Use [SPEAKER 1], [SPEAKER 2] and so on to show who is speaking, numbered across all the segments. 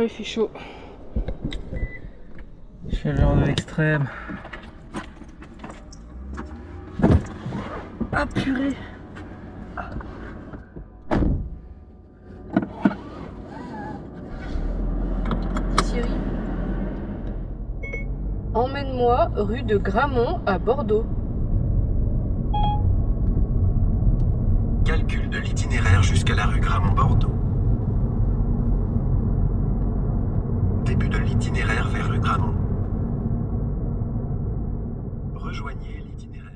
[SPEAKER 1] Oh, il fait chaud.
[SPEAKER 2] Chaleur de l'extrême.
[SPEAKER 1] Ah purée. Thierry. Emmène-moi rue de Gramont à Bordeaux.
[SPEAKER 3] Calcul de l'itinéraire jusqu'à la rue Gramont-Bordeaux. Début de l'itinéraire vers rue Gramont. Rejoignez l'itinéraire.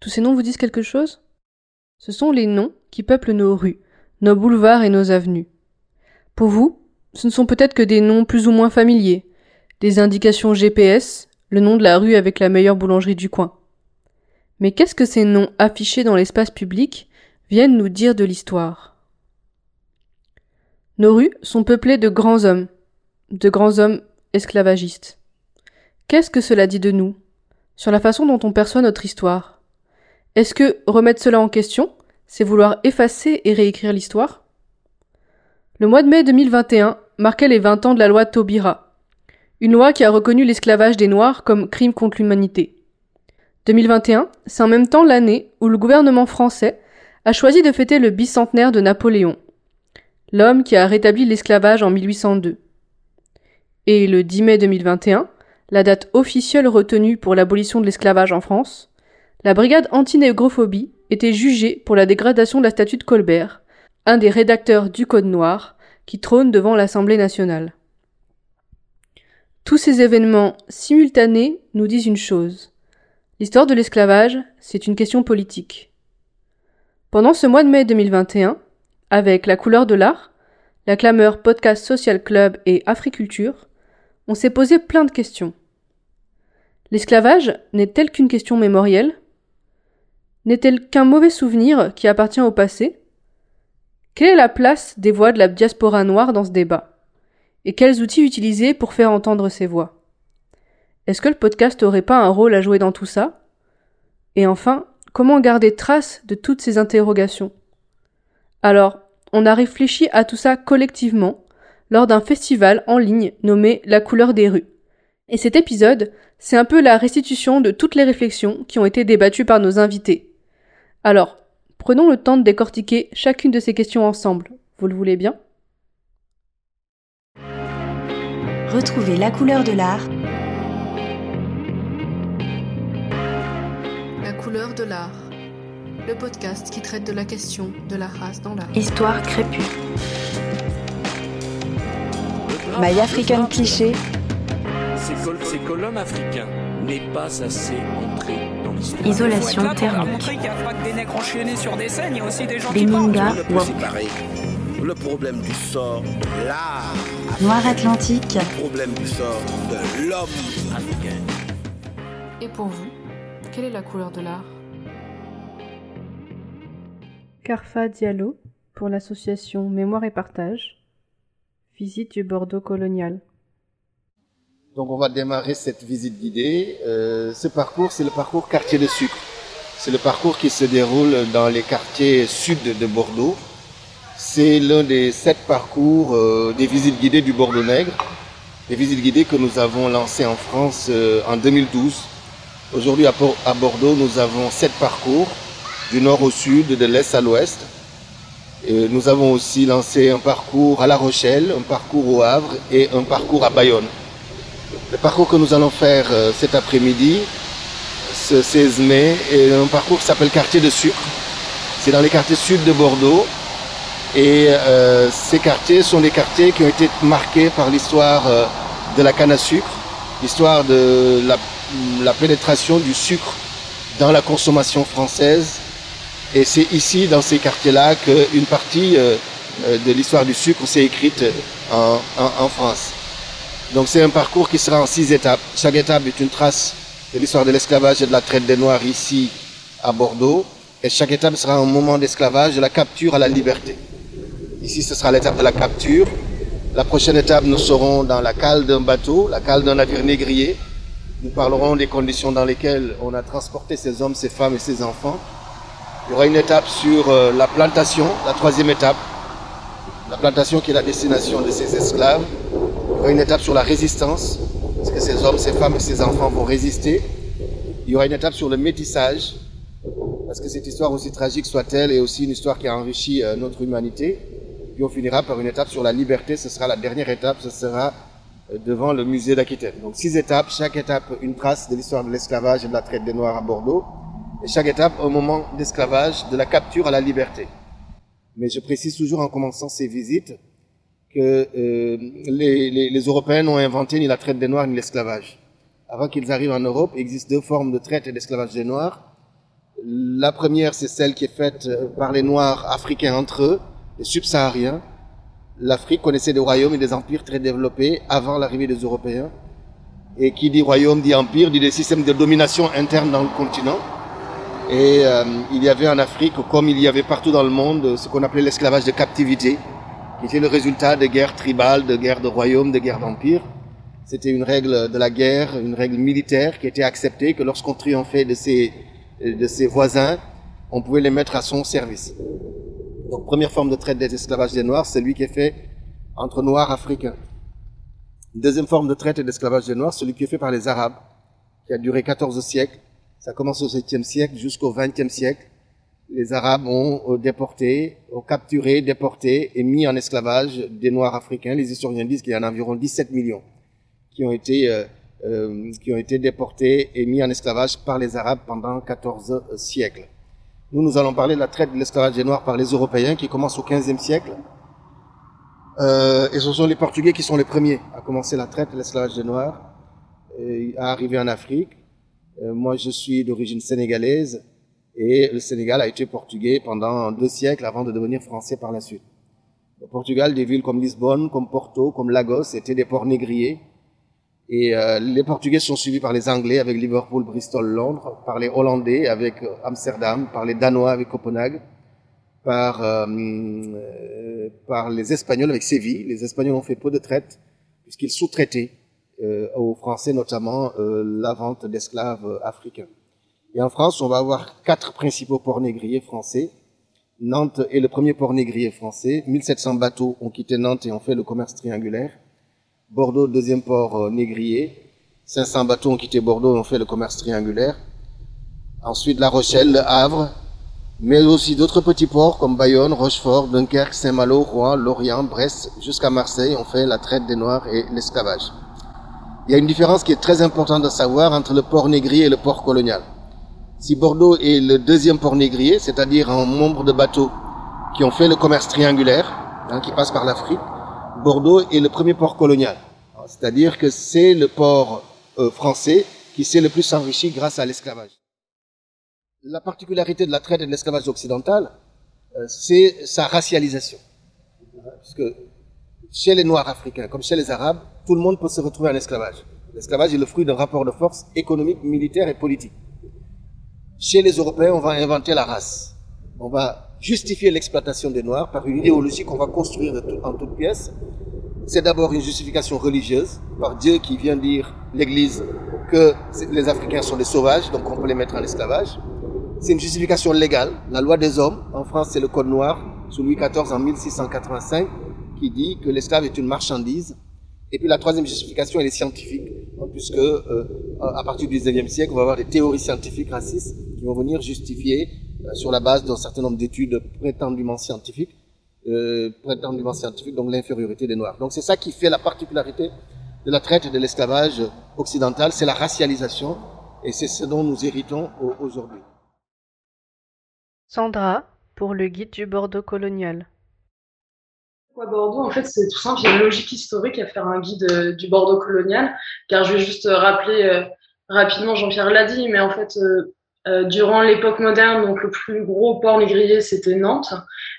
[SPEAKER 1] Tous ces noms vous disent quelque chose? Ce sont les noms qui peuplent nos rues, nos boulevards et nos avenues. Pour vous, ce ne sont peut-être que des noms plus ou moins familiers, des indications GPS, le nom de la rue avec la meilleure boulangerie du coin. Mais qu'est-ce que ces noms affichés dans l'espace public viennent nous dire de l'histoire? Nos rues sont peuplées de grands hommes, de grands hommes esclavagistes. Qu'est-ce que cela dit de nous? Sur la façon dont on perçoit notre histoire Est-ce que remettre cela en question, c'est vouloir effacer et réécrire l'histoire? Le mois de mai 2021 marquait les 20 ans de la loi Taubira, une loi qui a reconnu l'esclavage des Noirs comme crime contre l'humanité. 2021, c'est en même temps l'année où le gouvernement français a choisi de fêter le bicentenaire de Napoléon, l'homme qui a rétabli l'esclavage en 1802. Et le 10 mai 2021, la date officielle retenue pour l'abolition de l'esclavage en France, la brigade anti-négrophobie était jugée pour la dégradation de la statue de Colbert, un des rédacteurs du Code noir, qui trône devant l'Assemblée nationale. Tous ces événements simultanés nous disent une chose. L'histoire de l'esclavage, c'est une question politique. Pendant ce mois de mai 2021, avec La couleur de l'art, la clameur Podcast Social Club et Africulture, on s'est posé plein de questions. L'esclavage n'est-elle qu'une question mémorielle N'est-elle qu'un mauvais souvenir qui appartient au passé? Quelle est la place des voix de la diaspora noire dans ce débat? Et quels outils utiliser pour faire entendre ces voix? Est-ce que le podcast aurait pas un rôle à jouer dans tout ça? Et enfin, comment garder trace de toutes ces interrogations? Alors, on a réfléchi à tout ça collectivement lors d'un festival en ligne nommé La couleur des rues. Et cet épisode, c'est un peu la restitution de toutes les réflexions qui ont été débattues par nos invités. Alors, prenons le temps de décortiquer chacune de ces questions ensemble. Vous le voulez bien?
[SPEAKER 4] Retrouvez la couleur de l'art
[SPEAKER 1] La couleur de l'art. Le podcast qui traite de la question de la race dans l'art.
[SPEAKER 4] Histoire crépue. My African Cliché.
[SPEAKER 5] c'est que, c'est que l'homme africain n'est pas assez entré.
[SPEAKER 4] Isolation
[SPEAKER 6] là
[SPEAKER 4] thermique.
[SPEAKER 6] montrer qu'il n'y a pas que des nègres enchaînés sur des scènes, il y a aussi des gens
[SPEAKER 4] Des
[SPEAKER 6] qui parlent.
[SPEAKER 4] Minga
[SPEAKER 7] On ne peut
[SPEAKER 4] woke.
[SPEAKER 7] séparer le problème du sort de l'art,
[SPEAKER 4] Noir Atlantique.
[SPEAKER 7] le problème du sort de l'homme africain.
[SPEAKER 1] Et pour vous, quelle est la couleur de l'art? Carfa Diallo pour l'association Mémoire et Partage. Visite du Bordeaux colonial.
[SPEAKER 8] Donc on va démarrer cette visite guidée. Euh, ce parcours, c'est le parcours quartier de sucre. C'est le parcours qui se déroule dans les quartiers sud de Bordeaux. C'est l'un des sept parcours euh, des visites guidées du Bordeaux Nègre. Des visites guidées que nous avons lancées en France euh, en 2012. Aujourd'hui à, Bordeaux, nous avons sept parcours du nord au sud, de l'est à l'ouest. Nous avons aussi lancé un parcours à La Rochelle, un parcours au Havre et un parcours à Bayonne. Le parcours que nous allons faire euh, cet après-midi, ce 16 mai, est un parcours qui s'appelle Quartier de Sucre. C'est dans les quartiers sud de Bordeaux. Et euh, ces quartiers sont des quartiers qui ont été marqués par l'histoire euh, de la canne à sucre, l'histoire de la, pénétration du sucre dans la consommation française. Et c'est ici, dans ces quartiers-là, qu'une partie de l'histoire du sucre s'est écrite en France. Donc c'est un parcours qui sera en six étapes. Chaque étape est une trace de l'histoire de l'esclavage et de la traite des Noirs ici à Bordeaux. Et chaque étape sera un moment d'esclavage, de la capture à la liberté. Ici, ce sera l'étape de la capture. La prochaine étape, nous serons dans la cale d'un bateau, la cale d'un navire négrier. Nous parlerons des conditions dans lesquelles on a transporté ces hommes, ces femmes et ces enfants. Il y aura une étape sur euh, la plantation, la troisième étape. la plantation qui est la destination de ces esclaves. Une étape sur la résistance, parce que ces hommes, ces femmes et ces enfants vont résister. Il y aura une étape sur le métissage, parce que cette histoire, aussi tragique soit-elle, est aussi une histoire qui a enrichi euh, notre humanité. Puis on finira par une étape sur la liberté, ce sera la dernière étape, ce sera euh, devant le musée d'Aquitaine. Donc six étapes, chaque étape une trace de l'histoire de l'esclavage et de la traite des Noirs à Bordeaux, et chaque étape un moment d'esclavage, de la capture à la liberté. Mais je précise toujours en commençant ces visites que euh, les, les, les, Européens n'ont inventé ni la traite des Noirs ni l'esclavage. Avant qu'ils arrivent en Europe, il existe deux formes de traite et d'esclavage des Noirs. La première, c'est celle qui est faite euh, par les Noirs africains entre eux, les subsahariens. L'Afrique connaissait des royaumes et des empires très développés avant l'arrivée des Européens. Et qui dit royaume dit empire, dit des systèmes de domination interne dans le continent. Et euh, il y avait en Afrique, comme il y avait partout dans le monde, ce qu'on appelait l'esclavage de captivité, qui était le résultat de guerres tribales, de guerres de royaumes, de guerres d'empires. C'était une règle de la guerre, une règle militaire qui était acceptée, que lorsqu'on triomphait de ses, de ses voisins, on pouvait les mettre à son service. Donc première forme de traite des esclavages des Noirs, celui qui est fait entre Noirs africains. Deuxième forme de traite et d'esclavage des Noirs, celui qui est fait par les Arabes, qui a duré 14 siècles, ça commence au 7e siècle jusqu'au 20e siècle. Les Arabes ont déporté, ont capturé, déporté et mis en esclavage des Noirs africains. Les historiens disent qu'il y en a environ 17 millions qui ont été euh, euh, qui ont été déportés et mis en esclavage par les Arabes pendant 14 siècles. Nous, nous allons parler de la traite de l'esclavage des Noirs par les Européens qui commence au 15e siècle. Euh, et ce sont les Portugais qui sont les premiers à commencer la traite de l'esclavage des Noirs, et à arriver en Afrique. Euh, moi, je suis d'origine sénégalaise et le Sénégal a été portugais pendant deux siècles avant de devenir français par la suite. Au Portugal, des villes comme Lisbonne, comme Porto, comme Lagos étaient des ports négriers. Et euh, les Portugais sont suivis par les Anglais avec Liverpool, Bristol, Londres, par les Hollandais avec Amsterdam, par les Danois avec Copenhague, par, euh, euh, par les Espagnols avec Séville. Les Espagnols ont fait peu de traite puisqu'ils sous-traitaient euh, aux Français notamment euh, la vente d'esclaves africains. Et en France, on va avoir quatre principaux ports négriers français. Nantes est le premier port négrier français. 1700 bateaux ont quitté Nantes et ont fait le commerce triangulaire. Bordeaux, deuxième port négrier. 500 bateaux ont quitté Bordeaux et ont fait le commerce triangulaire. Ensuite, La Rochelle, Le Havre, mais aussi d'autres petits ports comme Bayonne, Rochefort, Dunkerque, Saint-Malo, Rouen, Lorient, Brest, jusqu'à Marseille ont fait la traite des Noirs et l'esclavage. Il y a une différence qui est très importante à savoir entre le port négrier et le port colonial. Si Bordeaux est le deuxième port négrier, c'est-à-dire en nombre de bateaux qui ont fait le commerce triangulaire, hein, qui passe par l'Afrique, Bordeaux est le premier port colonial. C'est-à-dire que c'est le port euh, français qui s'est le plus enrichi grâce à l'esclavage. La particularité de la traite et de l'esclavage occidental, euh, c'est sa racialisation. Parce chez les Noirs africains, comme chez les Arabes, tout le monde peut se retrouver en esclavage. L'esclavage est le fruit d'un rapport de force économique, militaire et politique. Chez les Européens, on va inventer la race. On va justifier l'exploitation des Noirs par une idéologie qu'on va construire en toutes pièces. C'est d'abord une justification religieuse, par Dieu qui vient dire, l'Église, que les Africains sont des sauvages, donc on peut les mettre en esclavage. C'est une justification légale, la loi des hommes. En France, c'est le Code noir, sous Louis XIV en 1685 qui dit que l'esclave est une marchandise. Et puis la troisième justification, elle est scientifique, puisque euh, à partir du XIXe siècle, on va avoir des théories scientifiques racistes qui vont venir justifier, euh, sur la base d'un certain nombre d'études prétendument scientifiques, euh, prétendument scientifiques, donc l'infériorité des Noirs. Donc c'est ça qui fait la particularité de la traite et de l'esclavage occidental, c'est la racialisation, et c'est ce dont nous héritons aujourd'hui.
[SPEAKER 1] Sandra, pour le guide du Bordeaux colonial.
[SPEAKER 9] Bordeaux, en fait, c'est tout simple. Il y a une logique historique à faire un guide euh, du Bordeaux colonial, car je vais juste euh, rappeler euh, rapidement, Jean-Pierre l'a dit, mais en fait, durant l'époque moderne, donc le plus gros port négrier, c'était Nantes,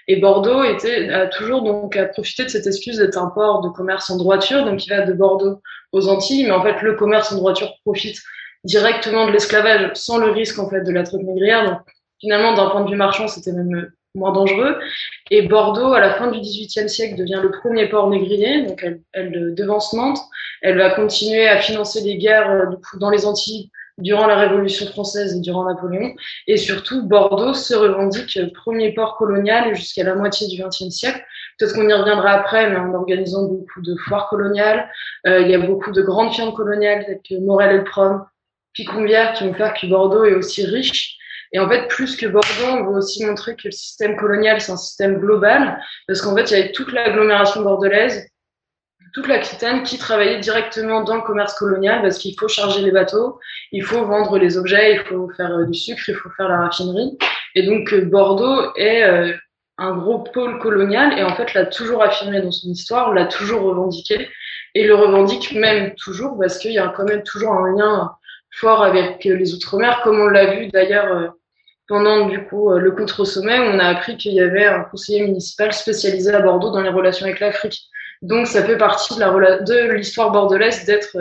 [SPEAKER 9] et Bordeaux était toujours donc à profiter de cette excuse d'être un port de commerce en droiture, donc il va de Bordeaux aux Antilles, mais en fait, le commerce en droiture profite directement de l'esclavage sans le risque en fait de la traite négrière. Donc finalement, d'un point de vue marchand, c'était même moins dangereux. Et Bordeaux, à la fin du XVIIIe siècle, devient le premier port négrier, donc elle, elle devance Nantes. Elle va continuer à financer les guerres euh, dans les Antilles durant la Révolution française et durant Napoléon. Et surtout, Bordeaux se revendique premier port colonial jusqu'à la moitié du XXe siècle, peut-être qu'on y reviendra après, mais en organisant beaucoup de foires coloniales. Euh, il y a beaucoup de grandes firmes coloniales, telles que Morel et Prom, Picombière, qui vont faire que Bordeaux est aussi riche. Et en fait, plus que Bordeaux, on veut aussi montrer que le système colonial, c'est un système global, parce qu'en fait, il y avait toute l'agglomération bordelaise, toute l'Aquitaine qui travaillait directement dans le commerce colonial, parce qu'il faut charger les bateaux, il faut vendre les objets, il faut faire euh, du sucre, il faut faire la raffinerie. Et donc, euh, Bordeaux est euh, un gros pôle colonial, et en fait, l'a toujours affirmé dans son histoire, l'a toujours revendiqué, et le revendique même toujours, parce qu'il y a quand même toujours un lien fort avec les Outre-mer, comme on l'a vu d'ailleurs pendant du coup le contre-sommet, on a appris qu'il y avait un conseiller municipal spécialisé à Bordeaux dans les relations avec l'Afrique. Donc ça fait partie de l'histoire bordelaise d'être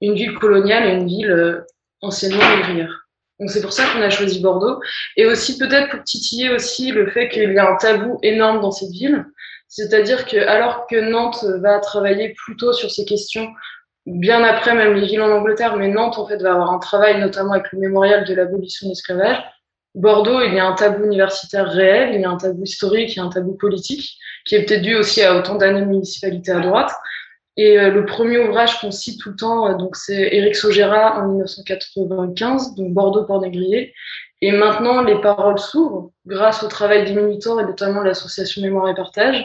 [SPEAKER 9] une ville coloniale et une ville anciennement négrière. Donc c'est pour ça qu'on a choisi Bordeaux. Et aussi peut-être pour titiller aussi le fait qu'il y a un tabou énorme dans cette ville. C'est-à-dire que alors que Nantes va travailler plutôt sur ces questions bien après même les villes en Angleterre, mais Nantes en fait va avoir un travail notamment avec le mémorial de l'abolition de l'esclavage. Bordeaux, il y a un tabou universitaire réel, il y a un tabou historique, il y a un tabou politique, qui est peut-être dû aussi à autant d'années de municipalité à droite. Et euh, le premier ouvrage qu'on cite tout le temps, euh, donc c'est Éric Sogera en 1995, donc Bordeaux port négrier. Et maintenant, les paroles s'ouvrent grâce au travail des militants et notamment l'association Mémoire et Partage.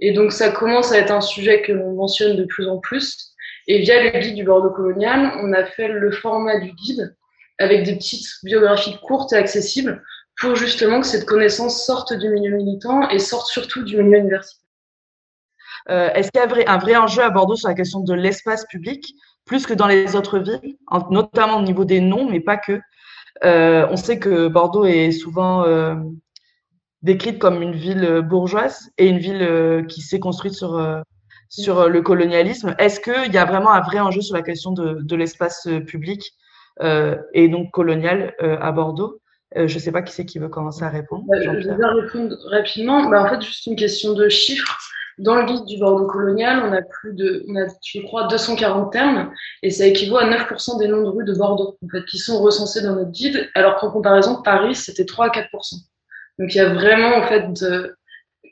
[SPEAKER 9] Et donc, ça commence à être un sujet que l'on mentionne de plus en plus. Et via le guide du Bordeaux colonial, on a fait le format du guide avec des petites biographies courtes et accessibles pour justement que cette connaissance sorte du milieu militant et sorte surtout du milieu universitaire.
[SPEAKER 10] Euh, est-ce qu'il y a un vrai enjeu à Bordeaux sur la question de l'espace public, plus que dans les autres villes, notamment au niveau des noms, mais pas que? Euh, On sait que Bordeaux est souvent euh, décrite comme une ville bourgeoise et une ville qui s'est construite sur, le colonialisme. Est-ce qu'il y a vraiment un vrai enjeu sur la question de l'espace public? Et donc colonial à Bordeaux je ne sais pas qui c'est qui veut commencer à répondre.
[SPEAKER 9] je vais répondre rapidement. Bah, en fait, juste une question de chiffres. Dans le guide du Bordeaux colonial, on a plus de, on a, je crois, 240 termes, et ça équivaut à 9% des noms de rues de Bordeaux, en fait, qui sont recensés dans notre guide, alors qu'en comparaison, Paris, c'était 3 à 4%. Donc, il y a vraiment, en fait, de,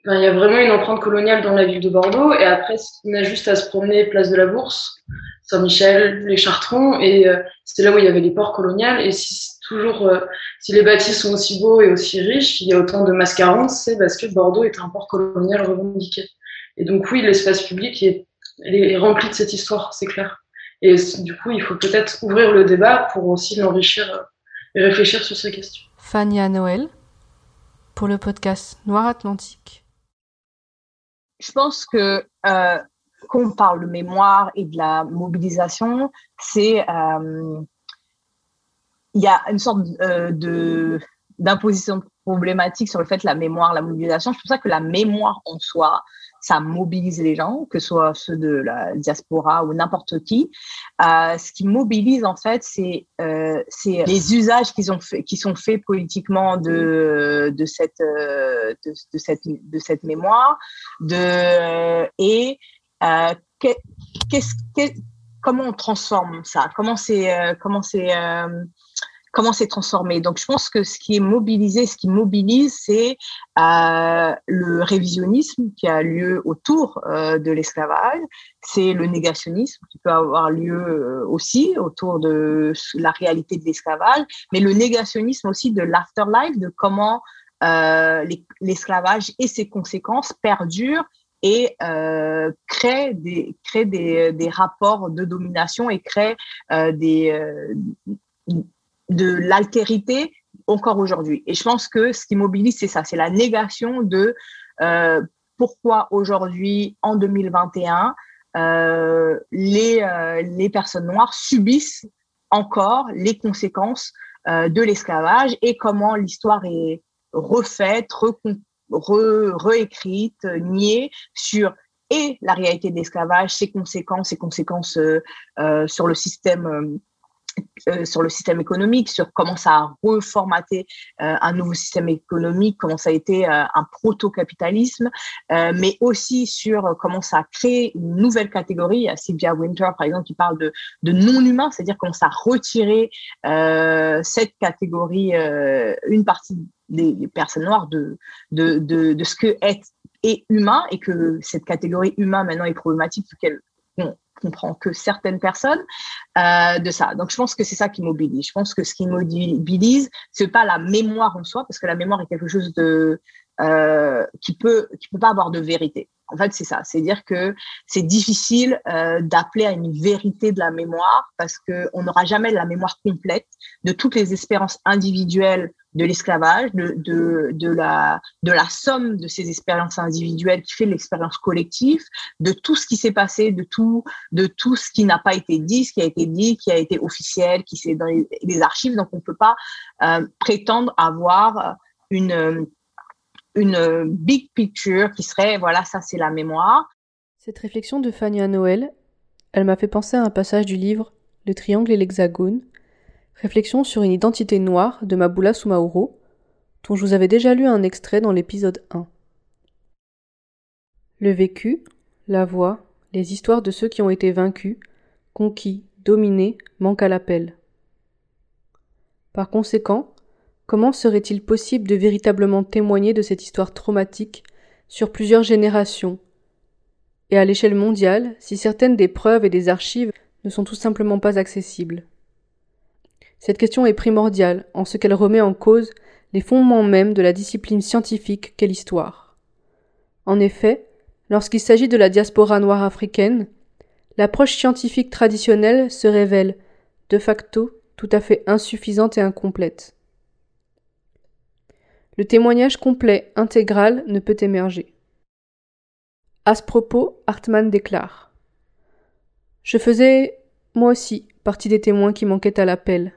[SPEAKER 9] enfin, il y a vraiment une empreinte coloniale dans la ville de Bordeaux, et après, on a juste à se promener place de la Bourse, Saint-Michel, les Chartrons, et euh, c'était là où il y avait les ports coloniales, et si toujours, euh, si les bâtis sont aussi beaux et aussi riches, il y a autant de mascarons, c'est parce que Bordeaux est un port colonial revendiqué. Et donc oui, l'espace public est, est, rempli de cette histoire, c'est clair. Et du coup, il faut peut-être ouvrir le débat pour aussi l'enrichir et réfléchir sur ces questions.
[SPEAKER 1] Fania Noël, pour le podcast Noir Atlantique.
[SPEAKER 11] Je pense que euh, quand on parle de mémoire et de la mobilisation, c'est euh, il y a une sorte euh, de d'imposition problématique sur le fait de la mémoire, la mobilisation. C'est pour ça que la mémoire en soi, ça mobilise les gens, que ce soit ceux de la diaspora ou n'importe qui. Euh, ce qui mobilise en fait, c'est euh, les usages qu'ils ont fait, qui sont faits politiquement de de cette de, cette de cette mémoire, de et euh, comment on transforme ça? Comment c'est euh, c'est comment c'est transformé? Donc, je pense que ce qui est mobilisé, ce qui mobilise, c'est euh, le révisionnisme qui a lieu autour euh, de l'esclavage, c'est le négationnisme qui peut avoir lieu euh, aussi autour de la réalité de l'esclavage, mais le négationnisme aussi de l'afterlife, de comment euh, l'esclavage et ses conséquences perdurent et euh, crée des crée des, des rapports de domination et crée euh, des euh, de l'altérité encore aujourd'hui. Et je pense que ce qui mobilise, c'est ça, c'est la négation de euh, pourquoi aujourd'hui, en 2021, euh, les, les personnes noires subissent encore les conséquences de l'esclavage et comment l'histoire est refaite, réécrite, niée sur et la réalité de l'esclavage, ses conséquences, ses conséquences euh, sur le système euh, sur le système économique, sur comment ça a reformaté euh, un nouveau système économique, comment ça a été euh, un proto-capitalisme, mais aussi sur comment ça a créé une nouvelle catégorie. Il y a Sylvia Winter, par exemple, qui parle de, de non-humain, c'est-à-dire comment ça a retiré cette catégorie, une partie des, personnes noires de, de, de, de ce que est est humain et que cette catégorie humain maintenant est problématique qu'elle comprend que certaines personnes euh, de ça. Donc je pense que c'est ça qui mobilise. Je pense que ce qui mobilise, c'est pas la mémoire en soi, parce que la mémoire est quelque chose de euh, qui peut qui peut pas avoir de vérité. En fait, c'est ça. C'est dire que c'est difficile euh, d'appeler à une vérité de la mémoire parce que on n'aura jamais la mémoire complète de toutes les expériences individuelles de l'esclavage, de, de, de, la, de la somme de ces expériences individuelles qui fait l'expérience collective, de tout ce qui s'est passé, de tout, de tout ce qui n'a pas été dit, ce qui a été dit, qui a été officiel, qui c'est dans les, archives. Donc, on ne peut pas euh, prétendre avoir une, une big picture qui serait, voilà, ça c'est la mémoire.
[SPEAKER 1] Cette réflexion de Fanny à Noël, elle m'a fait penser à un passage du livre Le triangle et l'hexagone, Réflexion sur une identité noire de Mabula Soumaoro, dont je vous avais déjà lu un extrait dans l'épisode 1. Le vécu, la voix, les histoires de ceux qui ont été vaincus, conquis, dominés, manquent à l'appel. Par conséquent, comment serait-il possible de véritablement témoigner de cette histoire traumatique sur plusieurs générations? Et à l'échelle mondiale si certaines des preuves et des archives ne sont tout simplement pas accessibles? Cette question est primordiale en ce qu'elle remet en cause les fondements mêmes de la discipline scientifique qu'est l'histoire. En effet, lorsqu'il s'agit de la diaspora noire africaine, l'approche scientifique traditionnelle se révèle, de facto, tout à fait insuffisante et incomplète. Le témoignage complet, intégral, ne peut émerger. À ce propos, Hartmann déclare Je faisais, moi aussi, partie des témoins qui manquaient à l'appel.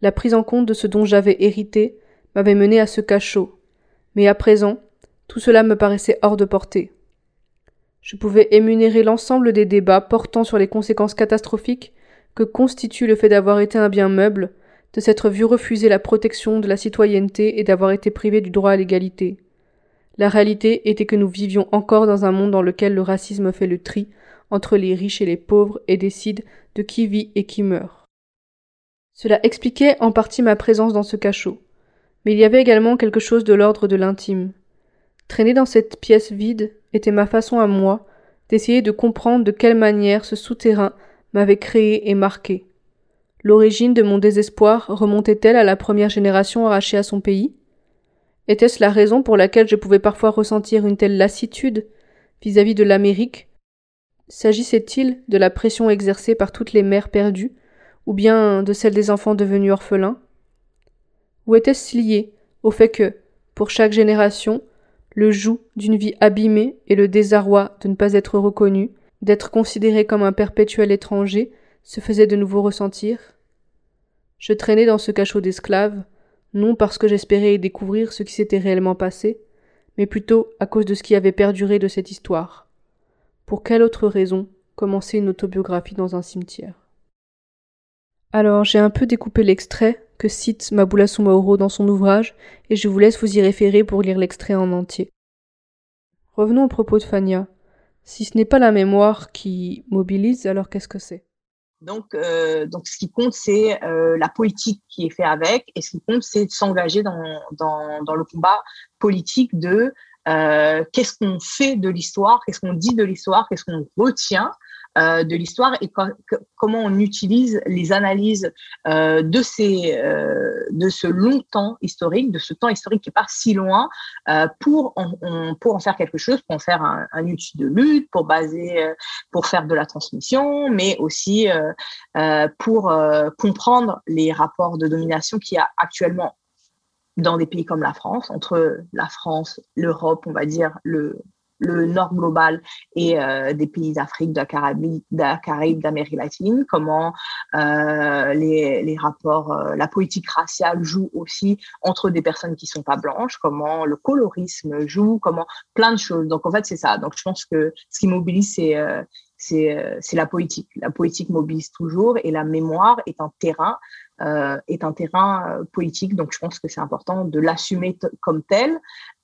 [SPEAKER 1] La prise en compte de ce dont j'avais hérité m'avait mené à ce cachot, mais à présent, tout cela me paraissait hors de portée. Je pouvais émunérer l'ensemble des débats portant sur les conséquences catastrophiques que constitue le fait d'avoir été un bien meuble, de s'être vu refuser la protection de la citoyenneté et d'avoir été privé du droit à l'égalité. La réalité était que nous vivions encore dans un monde dans lequel le racisme fait le tri entre les riches et les pauvres et décide de qui vit et qui meurt. Cela expliquait en partie ma présence dans ce cachot. Mais il y avait également quelque chose de l'ordre de l'intime. Traîner dans cette pièce vide était ma façon à moi d'essayer de comprendre de quelle manière ce souterrain m'avait créé et marqué. L'origine de mon désespoir remontait-elle à la première génération arrachée à son pays? Était-ce la raison pour laquelle je pouvais parfois ressentir une telle lassitude vis-à-vis -vis de l'Amérique? S'agissait-il de la pression exercée par toutes les mères perdues ou bien de celle des enfants devenus orphelins? Ou était-ce lié au fait que, pour chaque génération, le joug d'une vie abîmée et le désarroi de ne pas être reconnu, d'être considéré comme un perpétuel étranger, se faisaient de nouveau ressentir? Je traînais dans ce cachot d'esclaves, non parce que j'espérais y découvrir ce qui s'était réellement passé, mais plutôt à cause de ce qui avait perduré de cette histoire. Pour quelle autre raison commencer une autobiographie dans un cimetière? Alors, j'ai un peu découpé l'extrait que cite Mabula Soumaoro dans son ouvrage, et je vous laisse vous y référer pour lire l'extrait en entier. Revenons au propos de Fania. Si ce n'est pas la mémoire qui mobilise, alors qu'est-ce que c'est?
[SPEAKER 11] Donc, euh, donc, ce qui compte, c'est euh, la politique qui est faite avec, et ce qui compte, c'est de s'engager dans, dans, le combat politique de euh, qu'est-ce qu'on fait de l'histoire, qu'est-ce qu'on dit de l'histoire, qu'est-ce qu'on retient, euh, de l'histoire et comment on utilise les analyses euh, de ces euh, de ce long temps historique, de ce temps historique qui est pas si loin, pour en, pour en faire quelque chose, pour en faire un, un outil de lutte, pour baser, pour faire de la transmission, mais aussi pour comprendre les rapports de domination qu'il y a actuellement dans des pays comme la France, entre la France, l'Europe, on va dire, le, le nord global et euh, des pays d'Afrique, de la Caraïbe, d'Amérique latine, comment euh, les, les, rapports, euh, la politique raciale joue aussi entre des personnes qui sont pas blanches, comment le colorisme joue, comment plein de choses. Donc en fait c'est ça. Donc je pense que ce qui mobilise c'est c'est la politique. La politique mobilise toujours et la mémoire est un terrain euh, est un terrain euh, politique. Donc, je pense que c'est important de l'assumer comme tel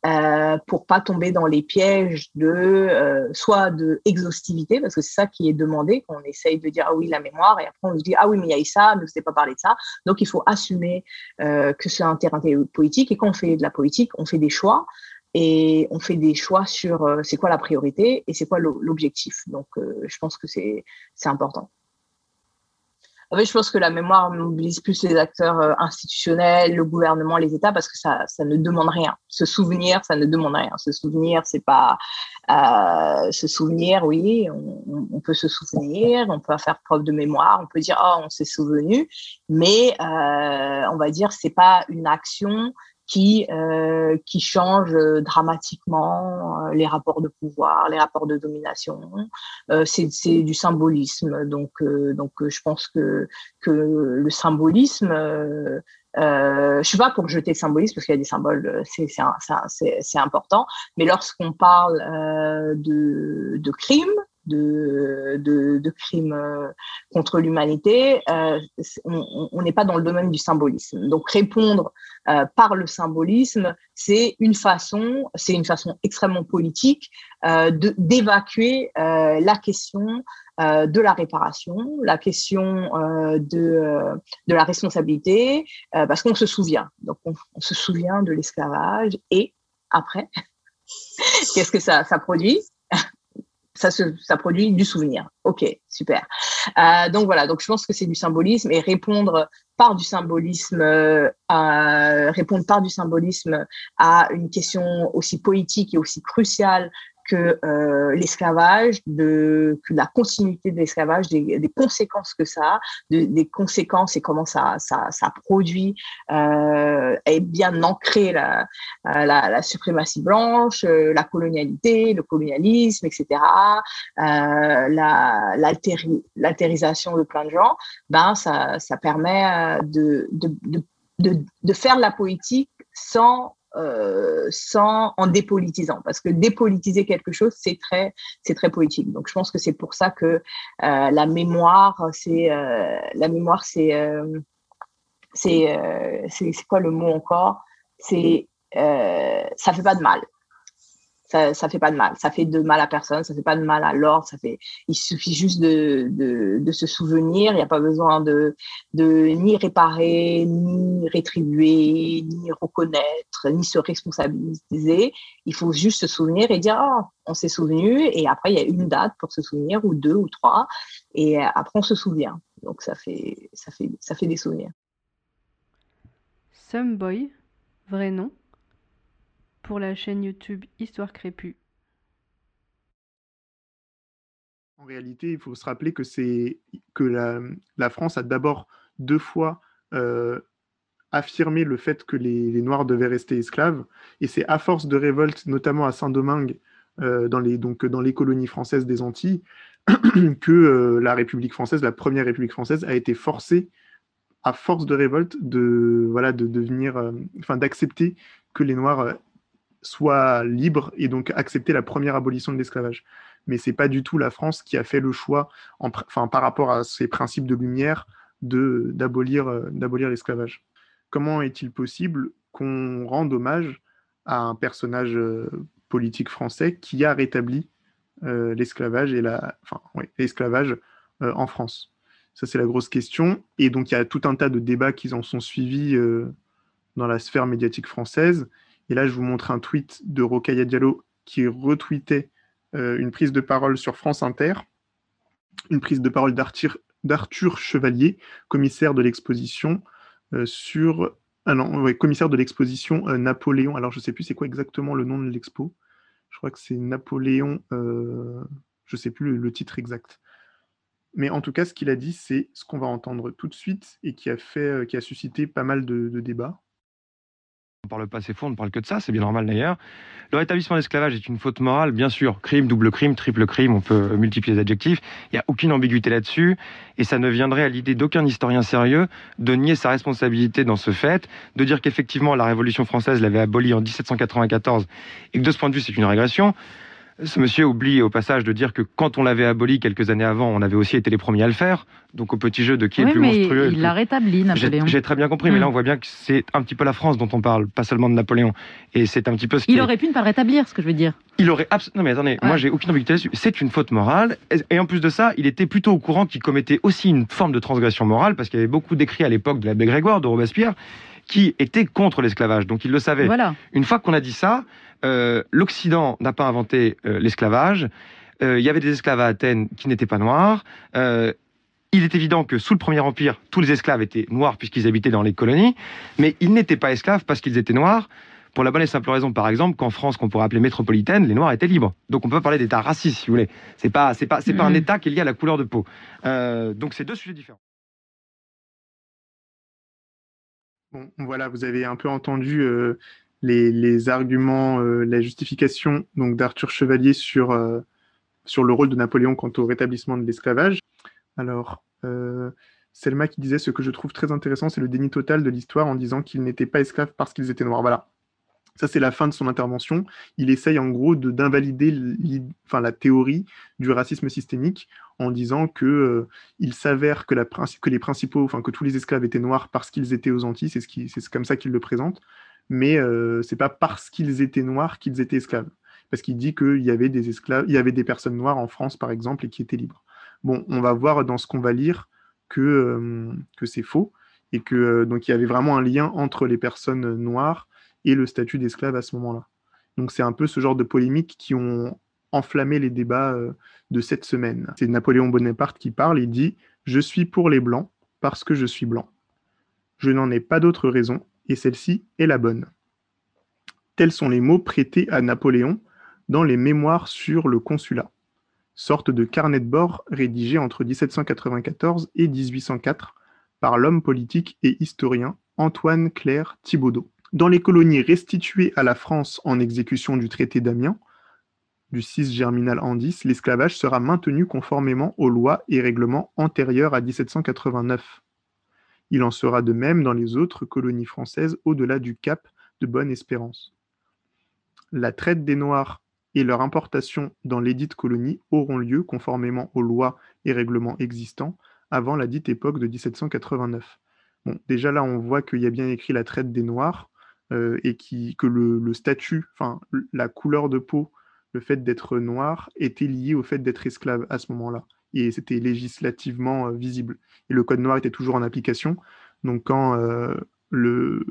[SPEAKER 11] euh, pour pas tomber dans les pièges de euh, soit de exhaustivité, parce que c'est ça qui est demandé, qu'on essaye de dire ah oui la mémoire, et après on se dit ah oui mais il y a ça, ne s'est pas parlé de ça. Donc, il faut assumer que c'est un terrain politique, et quand on fait de la politique, on fait des choix. Et on fait des choix sur euh, c'est quoi la priorité et c'est quoi l'objectif. Donc, euh, je pense que c'est important. En je pense que la mémoire mobilise plus les acteurs euh, institutionnels, le gouvernement, les États, parce que ça, ça ne demande rien. Se souvenir, ça ne demande rien. Se souvenir, c'est pas euh, se souvenir. Oui, on, peut se souvenir, on peut faire preuve de mémoire, on peut dire oh on s'est souvenu, mais on va dire c'est pas une action qui euh, qui change euh, dramatiquement euh, les rapports de pouvoir, les rapports de domination. Euh, c'est du symbolisme. Donc donc je pense que que le symbolisme euh, je suis pas pour jeter le symbolisme parce qu'il y a des symboles, c'est c'est c'est important. Mais lorsqu'on parle euh, de de crimes, de, crimes euh, contre l'humanité, euh, on n'est pas dans le domaine du symbolisme. Donc répondre euh, par le symbolisme, c'est une façon, c'est une façon extrêmement politique d'évacuer la question de la réparation, la question de, la responsabilité, parce qu'on se souvient. Donc on, se souvient de l'esclavage et après, qu'est-ce que ça produit? Ça, produit du souvenir. Ok, super. Euh, donc voilà, donc je pense que c'est du symbolisme et répondre par du symbolisme, euh, répondre par du symbolisme à une question aussi politique et aussi cruciale que euh, l'esclavage, de que la continuité de l'esclavage, des, des, conséquences que ça a, de, des conséquences et comment ça ça, ça produit euh, est bien ancré la, la, la suprématie blanche, euh, la colonialité, le colonialisme, etc. Euh, la l'altérisation de plein de gens, ben ça ça permet euh, de de, de de, faire de la politique sans euh, sans en dépolitisant. Parce que dépolitiser quelque chose c'est très c'est très politique donc je pense que c'est pour ça que euh, la mémoire c'est euh, la mémoire c'est c'est c'est quoi le mot encore? C'est ça fait pas de mal ça, ça fait pas de mal. Ça fait de mal à personne, ça fait pas de mal à l'ordre. Ça fait, il suffit juste de, de, se souvenir. Il n'y a pas besoin de, de ni réparer, ni rétribuer, ni reconnaître, ni se responsabiliser. Il faut juste se souvenir et dire, oh, on s'est souvenu. Et après, il y a une date pour se souvenir, ou deux, ou trois. Et après, on se souvient. Donc, ça fait, ça fait, ça fait des souvenirs.
[SPEAKER 1] Boy, vrai nom? La chaîne YouTube Histoire Crépue.
[SPEAKER 12] En réalité, il faut se rappeler que c'est que la, la, France a d'abord deux fois euh, affirmé le fait que les, les, Noirs devaient rester esclaves, et c'est à force de révolte, notamment à Saint-Domingue, euh, dans, les, donc dans les colonies françaises des Antilles, que euh, la République française, la première République française, a été forcée, à force de révolte, de voilà de devenir, enfin d'accepter que les Noirs soit libre et donc accepter la première abolition de l'esclavage. Mais c'est pas du tout la France qui a fait le choix, en, par rapport à ces principes de lumière, euh, d'abolir l'esclavage. Comment est-il possible qu'on rende hommage à un personnage euh, politique français qui a rétabli euh, l'esclavage et oui, l'esclavage en France? Ça, c'est la grosse question. Et donc, il y a tout un tas de débats qui en sont suivis dans la sphère médiatique française. Et là, je vous montre un tweet de Rokhaya Diallo qui retweetait euh, une prise de parole sur France Inter, une prise de parole d'Arthur Chevalier, commissaire de l'exposition euh, sur ah non, commissaire de l'exposition euh, Napoléon. Alors, je ne sais plus c'est quoi exactement le nom de l'expo. Je crois que c'est Napoléon, je ne sais plus le, titre exact. Mais en tout cas, ce qu'il a dit, c'est ce qu'on va entendre tout de suite et qui a, fait, qui a suscité pas mal de débats.
[SPEAKER 13] On parle pas assez on ne parle que de ça, c'est bien normal d'ailleurs. Le rétablissement de l'esclavage est une faute morale, bien sûr. Crime, double crime, triple crime, on peut multiplier les adjectifs. Il n'y a aucune ambiguïté là-dessus. Et ça ne viendrait à l'idée d'aucun historien sérieux de nier sa responsabilité dans ce fait, de dire qu'effectivement la Révolution française l'avait aboli en 1794 et que de ce point de vue c'est une régression. Ce monsieur oublie au passage de dire que quand on l'avait aboli quelques années avant, on avait aussi été les premiers à le faire. Donc au petit jeu de qui
[SPEAKER 14] oui,
[SPEAKER 13] est le plus
[SPEAKER 14] mais
[SPEAKER 13] monstrueux.
[SPEAKER 14] Il l'a rétabli, Napoléon.
[SPEAKER 13] J'ai très bien compris, mmh. mais là on voit bien que c'est un petit peu la France dont on parle, pas seulement de Napoléon. Et c'est un petit peu ce.
[SPEAKER 14] Il
[SPEAKER 13] est...
[SPEAKER 14] aurait pu ne pas le rétablir, ce que je veux dire.
[SPEAKER 13] Il aurait absolument. Non mais attendez, ouais. moi j'ai aucune ambiguïté là-dessus. C'est une faute morale. Et en plus de ça, il était plutôt au courant qu'il commettait aussi une forme de transgression morale, parce qu'il y avait beaucoup d'écrits à l'époque de l'abbé Grégoire de Robespierre qui étaient contre l'esclavage. Donc ils le savaient.
[SPEAKER 14] Voilà.
[SPEAKER 13] Une fois qu'on a dit ça, euh, l'Occident n'a pas inventé euh, l'esclavage. Euh, Il y avait des esclaves à Athènes qui n'étaient pas noirs. Il est évident que sous le Premier Empire, tous les esclaves étaient noirs puisqu'ils habitaient dans les colonies, mais ils n'étaient pas esclaves parce qu'ils étaient noirs. Pour la bonne et simple raison, par exemple, qu'en France, qu'on pourrait appeler métropolitaine, les Noirs étaient libres. Donc on peut parler d'État raciste, si vous voulez. C'est pas, c'est pas, c'est pas un
[SPEAKER 14] Mhm.
[SPEAKER 13] État qui est lié à la couleur de peau. Donc c'est deux sujets différents.
[SPEAKER 12] Bon, voilà, vous avez un peu entendu euh, les, arguments, euh, la justification donc d'Arthur Chevalier sur, euh, sur le rôle de Napoléon quant au rétablissement de l'esclavage. Alors, euh, Selma qui disait ce que je trouve très intéressant, c'est le déni total de l'histoire en disant qu'ils n'étaient pas esclaves parce qu'ils étaient noirs. Voilà. Ça, c'est la fin de son intervention. Il essaye en gros de d'invalider l'id- enfin, la théorie du racisme systémique en disant que euh, il s'avère que, que les principaux, enfin que tous les esclaves étaient noirs parce qu'ils étaient aux Antilles, c'est ce c'est comme ça qu'il le présente, mais euh, c'est pas parce qu'ils étaient noirs qu'ils étaient esclaves, parce qu'il dit qu'il y avait des esclaves, il y avait des personnes noires en France par exemple et qui étaient libres. Bon, on va voir dans ce qu'on va lire que euh, c'est faux et que euh, donc il y avait vraiment un lien entre les personnes noires et le statut d'esclave à ce moment-là. Donc c'est un peu ce genre de polémiques qui ont enflammé les débats euh, de cette semaine. C'est Napoléon Bonaparte qui parle, il dit ⁇ Je suis pour les Blancs parce que je suis blanc. Je n'en ai pas d'autre raison, et celle-ci est la bonne. Tels sont les mots prêtés à Napoléon dans les Mémoires sur le consulat, sorte de carnet de bord rédigé entre 1794 et 1804 par l'homme politique et historien Antoine Claire Thibaudot. Dans les colonies restituées à la France en exécution du traité d'Amiens, du 6 germinal en 10, l'esclavage sera maintenu conformément aux lois et règlements antérieurs à 1789. Il en sera de même dans les autres colonies françaises au-delà du cap de Bonne-Espérance. La traite des Noirs et leur importation dans lesdites colonies auront lieu conformément aux lois et règlements existants avant la dite époque de 1789. Bon, déjà là, on voit qu'il y a bien écrit la traite des Noirs euh, et que le, le statut, enfin la couleur de peau le fait d'être noir était lié au fait d'être esclave à ce moment-là. Et c'était législativement euh, visible. Et le code noir était toujours en application. Donc quand euh, le,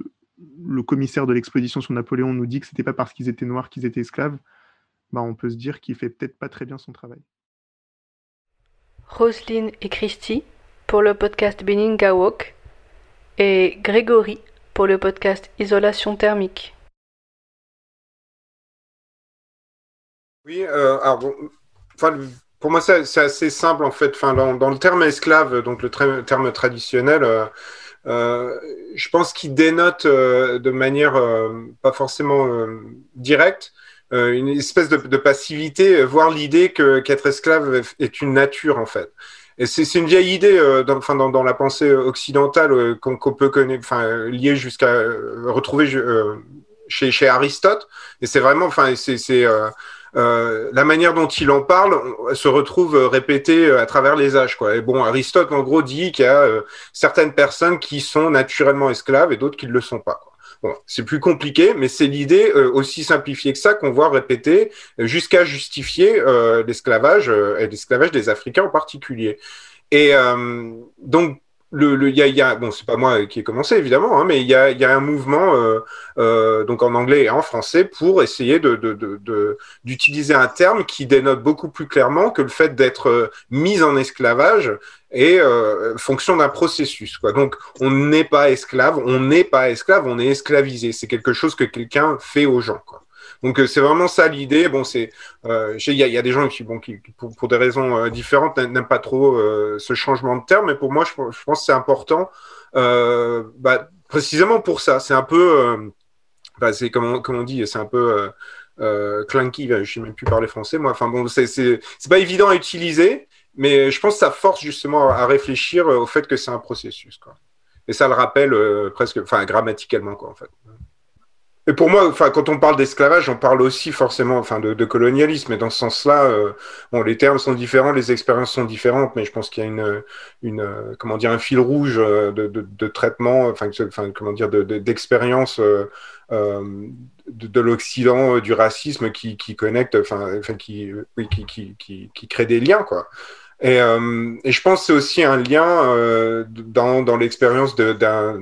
[SPEAKER 12] le commissaire de l'expédition sur Napoléon nous dit que c'était pas parce qu'ils étaient noirs qu'ils étaient esclaves, bah, on peut se dire qu'il fait peut-être pas très bien son travail.
[SPEAKER 1] Roselyne et Christy pour le podcast Beninga Walk et Grégory pour le podcast Isolation thermique.
[SPEAKER 15] Oui, euh, alors bon, enfin, pour moi c'est assez simple en fait. Enfin, dans, le terme esclave, donc le terme traditionnel, euh, euh, je pense qu'il dénote euh, de manière pas forcément directe une espèce de, passivité, voire l'idée que qu'être esclave est une nature en fait. Et c'est une vieille idée dans, enfin, dans, la pensée occidentale qu'on peut connaître, enfin, liée jusqu'à retrouver chez, chez Aristote. Et c'est vraiment, enfin, c'est, euh, la manière dont il en parle se retrouve euh, répétée euh, à travers les âges. Quoi. Et bon, Aristote, en gros, dit qu'il y a certaines personnes qui sont naturellement esclaves et d'autres qui ne le sont pas. Bon, c'est plus compliqué, mais c'est l'idée aussi simplifiée que ça qu'on voit répéter jusqu'à justifier l'esclavage et l'esclavage des Africains en particulier. Et donc, le, le, y a, bon, c'est pas moi qui ai commencé évidemment, hein, mais il y a, un mouvement euh, euh, donc en anglais et en français pour essayer de, d'utiliser un terme qui dénote beaucoup plus clairement que le fait d'être euh, mis en esclavage est euh, fonction d'un processus. Quoi. Donc, on n'est pas esclave, on n'est pas esclave, on est esclavisé. C'est quelque chose que quelqu'un fait aux gens. Quoi. Donc, euh, c'est vraiment ça l'idée. Bon, c'est, euh, il y, a- des gens qui, bon, pour, des raisons euh, différentes, n'a- n'aiment pas trop ce changement de terme, mais pour moi, je, pense que c'est important, bah, précisément pour ça. C'est un peu, bah, c'est comme on, on dit, c'est un peu euh, clunky. Je sais même plus parler français, moi. Enfin bon, c'est pas évident à utiliser, mais je pense que ça force justement à réfléchir au fait que c'est un processus, quoi. Et ça le rappelle presque, enfin grammaticalement, quoi, en fait. Et pour moi, enfin, quand on parle d'esclavage, on parle aussi forcément, enfin, de, colonialisme. Et dans ce sens-là, euh, bon, les termes sont différents, les expériences sont différentes, mais je pense qu'il y a une, euh, comment dire, un fil rouge euh, de, traitement, enfin, comment dire, de- de- d'expérience de, de l'Occident, du racisme qui, connecte, enfin, qui, qui, qui, qui, crée des liens, quoi. Et, je pense que c'est aussi un lien dans, dans l'expérience d'un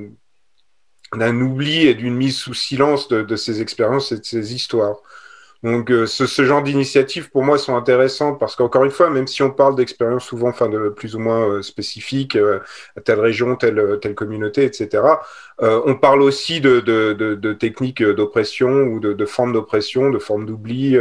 [SPEAKER 15] d'un oubli et d'une mise sous silence de, ces expériences et de ces histoires. Donc, euh, ce, genre d'initiatives, pour moi, sont intéressantes parce qu'encore une fois, même si on parle d'expériences souvent, enfin, de plus ou moins euh, spécifiques euh, à telle région, telle, communauté, etc., on parle aussi de, techniques d'oppression ou de, formes d'oppression, de formes d'oubli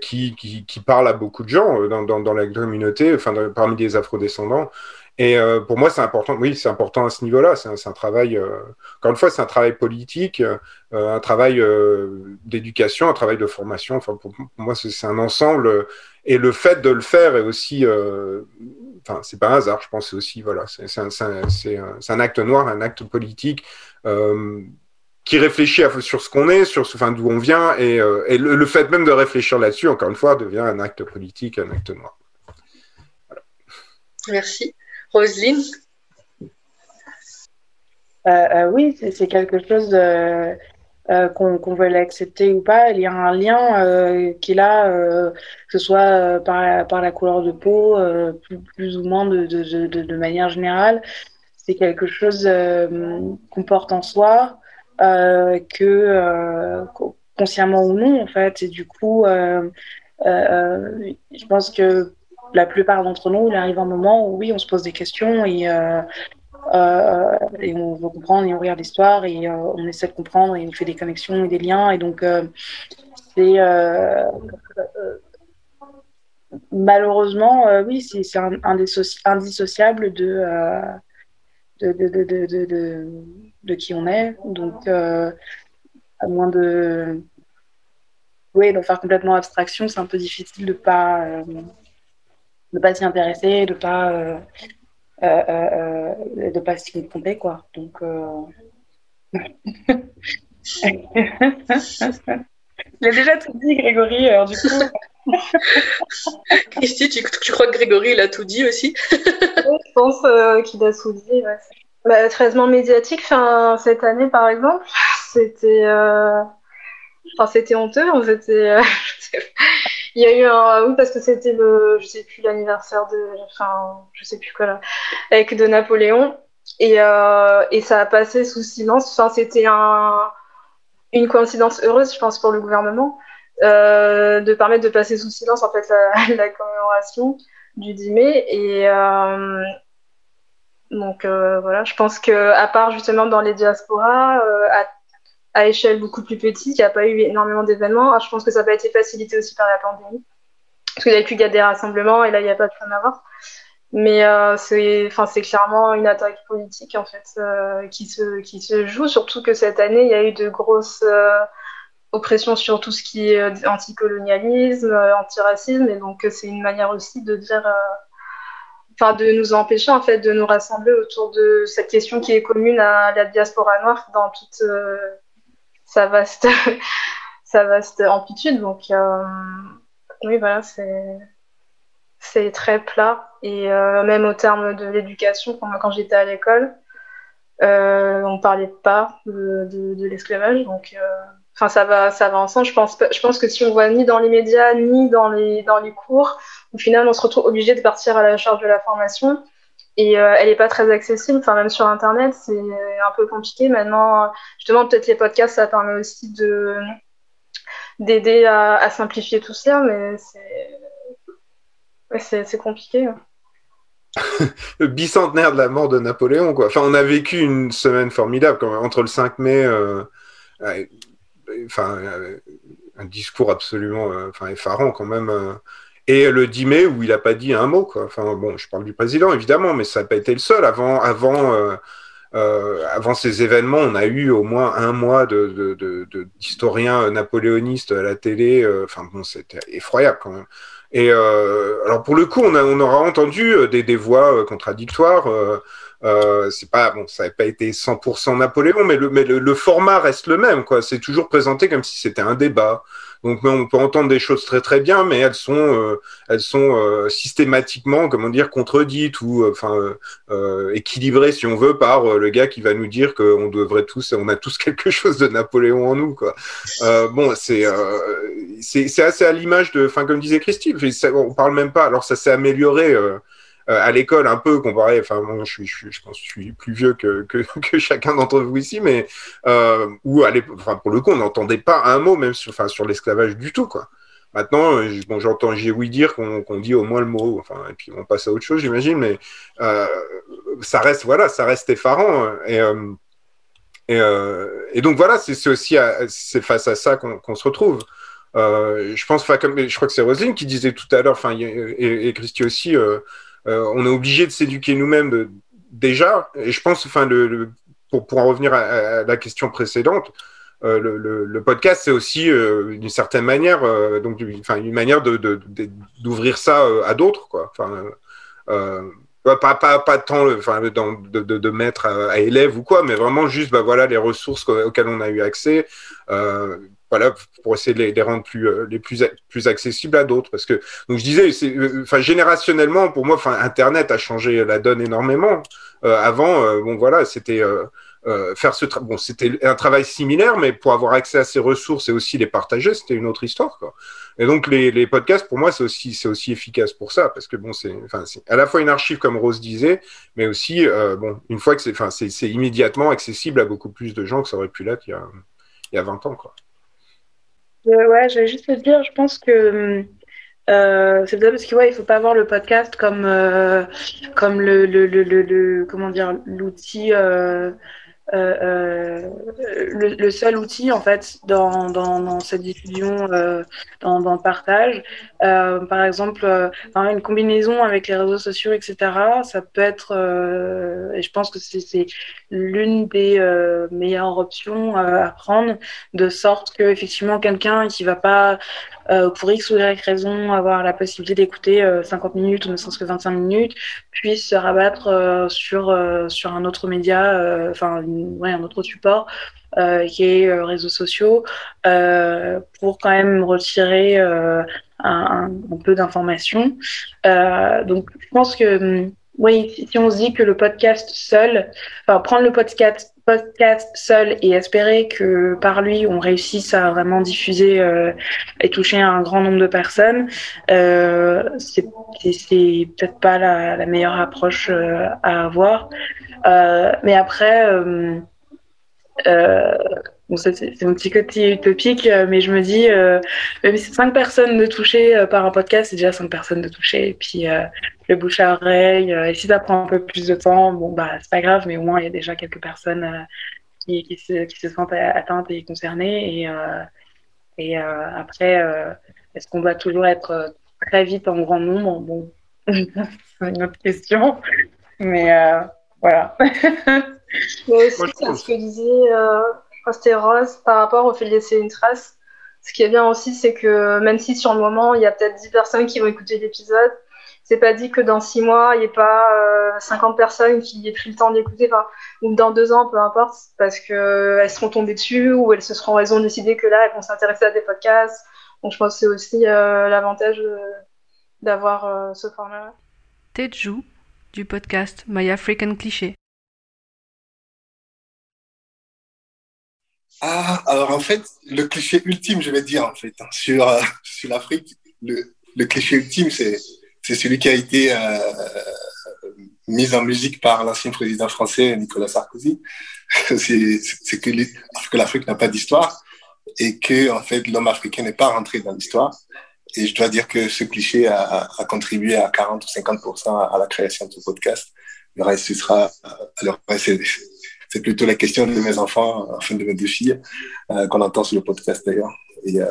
[SPEAKER 15] qui, qui, qui, parlent à beaucoup de gens dans la communauté, enfin, parmi les afrodescendants. Et euh, pour moi, c'est important. Oui, c'est important à ce niveau-là. C'est un, travail. Euh, encore une fois, c'est un travail politique, euh, un travail d'éducation, un travail de formation. Enfin, pour, moi, c'est un ensemble. Et le fait de le faire est aussi. Enfin, c'est pas un hasard. Je pense c'est aussi voilà. C'est un, acte noir, un acte politique. qui réfléchit sur ce qu'on est, sur enfin, d'où on vient, et, le, fait même de réfléchir là-dessus, encore une fois, devient un acte politique, un acte noir.
[SPEAKER 16] Merci. Roselyne?
[SPEAKER 17] Euh, euh, Oui, c'est quelque chose euh, qu'on qu veut l'accepter ou pas. Il y a un lien euh, qui que ce soit par la, couleur de peau, plus, ou moins de, de, de, de manière générale. C'est quelque chose qu'on porte en soi, que consciemment ou non, en fait. Et du coup, je pense que la plupart d'entre nous, il arrive un moment où oui, on se pose des questions et, euh, euh, on veut comprendre et on regarde l'histoire et euh, on essaie de comprendre et on fait des connexions et des liens. Et donc, c'est malheureusement, oui, c'est indissociable de, de, de, de, de, qui on est. Donc, à moins de. Oui, d'en faire complètement abstraction, c'est un peu difficile de pas de pas s'y intéresser, de pas euh, euh, euh, de pas s'y tromper quoi. Donc Il a déjà tout dit, Grégory, alors du coup.
[SPEAKER 16] Christy, tu, tu, crois que Grégory, il a tout dit aussi?
[SPEAKER 18] Je pense euh, qu'il a tout dit. Ouais. Bah, le traitement médiatique, fin, cette année, par exemple, c'était. Euh... Enfin, c'était honteux. C'était. Il y a eu un, oui, parce que c'était le, je sais plus l'anniversaire de, enfin, je sais plus quoi avec de Napoléon. Et, euh, et ça a passé sous silence. Enfin, c'était un, une coïncidence heureuse, je pense, pour le gouvernement, euh, de permettre de passer sous silence en fait la, commémoration du 10 mai. Et euh, donc voilà, je pense que à part justement dans les diasporas, à à échelle beaucoup plus petite. Il n'y a pas eu énormément d'événements. Ah, je pense que ça n'a pas été facilité aussi par la pandémie. Parce qu'il n'y a plus qu'à des rassemblements et là, il n'y a pas de rien à voir. Mais euh, c'est clairement une attaque politique en fait euh, qui, se, joue, surtout que cette année, il y a eu de grosses euh, oppressions sur tout ce qui est euh, anticolonialisme, antiracisme, et donc c'est une manière aussi de dire, enfin de nous empêcher en fait de nous rassembler autour de cette question qui est commune à la diaspora noire dans toute sa vaste, sa vaste amplitude. Donc, euh, oui, voilà, c'est très plat. Et euh, même au terme de l'éducation, quand, j'étais à l'école, euh, on parlait pas de, de, de l'esclavage. Donc, euh, enfin, ça va, ça va ensemble. Je pense, je pense que si on voit ni dans les médias, ni dans les, dans les cours, au final, on se retrouve obligé de partir à la charge de la formation et euh, elle n'est pas très accessible. Enfin, même sur Internet, c'est un peu compliqué. Maintenant, justement, peut-être les podcasts, ça permet aussi de d'aider à, simplifier tout ça, mais c'est c'est compliqué.
[SPEAKER 15] le bicentenaire de la mort de Napoléon, quoi. Enfin, on a vécu une semaine formidable quand entre le 5 mai, euh, euh, enfin, un discours absolument, enfin, effarant quand même. Et le 10 mai où il n'a pas dit un mot. Enfin, bon, je parle du président évidemment, mais ça n'a pas été le seul. Avant, avant, euh, euh, avant ces événements, on a eu au moins un mois d'historiens de, de, napoléonistes à la télé. Euh, enfin bon, c'était effroyable quand même. Et alors pour le coup, on, a, on aura entendu des, des voix contradictoires. C'est pas bon, ça n'a pas été 100% Napoléon, mais le, mais le, format reste le même. C'est toujours présenté comme si c'était un débat. Donc on peut entendre des choses très très bien, mais elles sont euh, elles sont euh, systématiquement comment dire contredites ou euh, enfin équilibrées si on veut par le gars qui va nous dire qu'on devrait tous on a tous quelque chose de Napoléon en nous quoi. bon c'est c'est assez à l'image de enfin comme disait Christine, on parle même pas. Alors ça s'est amélioré à l'école un peu comparé. Enfin, bon, je suis, je, suis, pense, je suis plus vieux que, que, chacun d'entre vous ici, mais euh, enfin, pour le coup, on n'entendait pas un mot même sur, enfin, sur l'esclavage du tout, quoi. Maintenant, bon, j'entends, j'ai oui dire qu'on qu'on dit au moins le mot, enfin, et puis on passe à autre chose, j'imagine, mais euh, ça reste, voilà, ça reste effarant. Et, euh, et, euh, donc voilà, c'est aussi c'est face à ça qu'on se retrouve. Euh, je pense, comme je crois que c'est Roselyne qui disait tout à l'heure, enfin, et, Christy aussi, euh, euh, on est obligé de s'éduquer nous-mêmes de, déjà. Et je pense, enfin, le, pour, pour en revenir à, la question précédente, euh, le, podcast, c'est aussi euh, d'une certaine manière, euh, donc, enfin, une manière de, d'ouvrir ça à d'autres, quoi. Enfin, pas, pas, pas tant de, de, mettre à, à, élèves ou quoi, mais vraiment juste bah, voilà, les ressources auxquelles on a eu accès. Euh, voilà, pour essayer de les, rendre plus, euh, les plus, plus accessibles à d'autres. Parce que, donc je disais, c'est, enfin, générationnellement, pour moi, Internet a changé la donne énormément. Euh, avant, euh, bon, voilà, c'était faire ce bon, c'était un travail similaire, mais pour avoir accès à ces ressources et aussi les partager, c'était une autre histoire. Et donc les, les podcasts, pour moi, c'est aussi c'est aussi efficace pour ça, parce que bon, c'est enfin c'est à la fois une archive comme Rose disait, mais aussi euh, bon une fois que c'est enfin c'est immédiatement accessible à beaucoup plus de gens que ça aurait pu l'être il y a il y a 20 ans quoi.
[SPEAKER 17] Euh, ouais, j'allais juste te dire, je pense que euh, c'est peut-être parce qu'il ouais, faut pas voir le podcast comme euh, comme le, le, le, le, comment dire l'outil euh, le, seul outil en fait dans, dans, dans cette diffusion, dans, dans, le partage. Euh, par exemple, une combinaison avec les réseaux sociaux, etc. Ça peut être, et je pense que c'est l'une des meilleures options à prendre, de sorte que effectivement quelqu'un qui va pas euh, pour X ou Y raison avoir la possibilité d'écouter euh, 50 minutes ou ne serait-ce que 25 minutes, puisse se rabattre euh, sur, sur un autre média, enfin ouais, un autre support qui est réseaux sociaux, pour quand même retirer un, peu d'informations. donc je pense que oui, si on se dit que le podcast seul, enfin prendre le podcast podcast seul et espérer que par lui on réussisse à vraiment diffuser euh, et toucher un grand nombre de personnes, euh, c'est peut-être pas la, meilleure approche euh, à avoir. Euh, mais après, euh, bon, c'est mon petit côté utopique, mais je me dis, même si cinq personnes de toucher par un podcast, c'est déjà cinq personnes de toucher. Et puis le bouche à oreille. Euh, et si ça prend un peu plus de temps, bon, bah, c'est pas grave, mais au moins, il y a déjà quelques personnes euh, qui, se, sentent atteintes et concernées. Et, euh, et après, est-ce qu'on doit toujours être très vite en grand nombre? Bon, c'est une autre question. Mais voilà.
[SPEAKER 18] Mais aussi, c'est ce que disait, euh, c'était Rose, par rapport au fait de laisser une trace. Ce qui est bien aussi, c'est que même si sur le moment, il y a peut-être 10 personnes qui vont écouter l'épisode, c'est pas dit que dans six mois, il n'y ait pas euh, 50 personnes qui aient pris le temps d'écouter, enfin, ou dans deux ans, peu importe, parce qu'elles seront tombées dessus ou elles se seront raison de décider que là, elles vont s'intéresser à des podcasts. Donc je pense que c'est aussi euh, l'avantage d'avoir euh, ce format-là.
[SPEAKER 1] Teju du podcast My African Cliché.
[SPEAKER 19] Ah, alors en fait, le cliché ultime, je vais dire, en fait, hein, sur, euh, sur l'Afrique, le, le cliché ultime, c'est c'est celui qui a été euh, mis en musique par l'ancien président français Nicolas Sarkozy. c'est que, que l'Afrique n'a pas d'histoire et que en fait l'homme africain n'est pas rentré dans l'histoire. Et je dois dire que ce cliché a, a, contribué à 40 ou 50% à la création de ce podcast. Le reste, ce sera, alors c'est plutôt la question de mes enfants, enfin de mes deux filles, euh, qu'on entend sur le podcast d'ailleurs. Euh,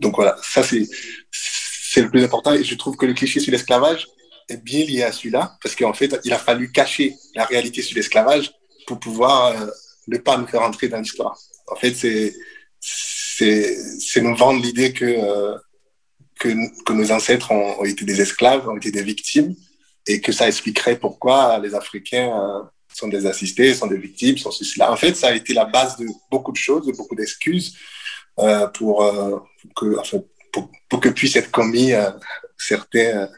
[SPEAKER 19] donc voilà, ça c'est le plus important. Et je trouve que le cliché sur l'esclavage est bien lié à celui-là, parce qu'en fait, il a fallu cacher la réalité sur l'esclavage pour pouvoir euh, ne pas nous faire entrer dans l'histoire. En fait, c'est c'est nous vendre l'idée que, euh, que, que nos ancêtres ont, ont, été des esclaves, ont été des victimes, et que ça expliquerait pourquoi les Africains euh, sont des assistés, sont des victimes, sont ceci là. En fait, ça a été la base de beaucoup de choses, de beaucoup d'excuses euh, pour, euh, que, enfin, pour, pour que puissent être commis euh, certains,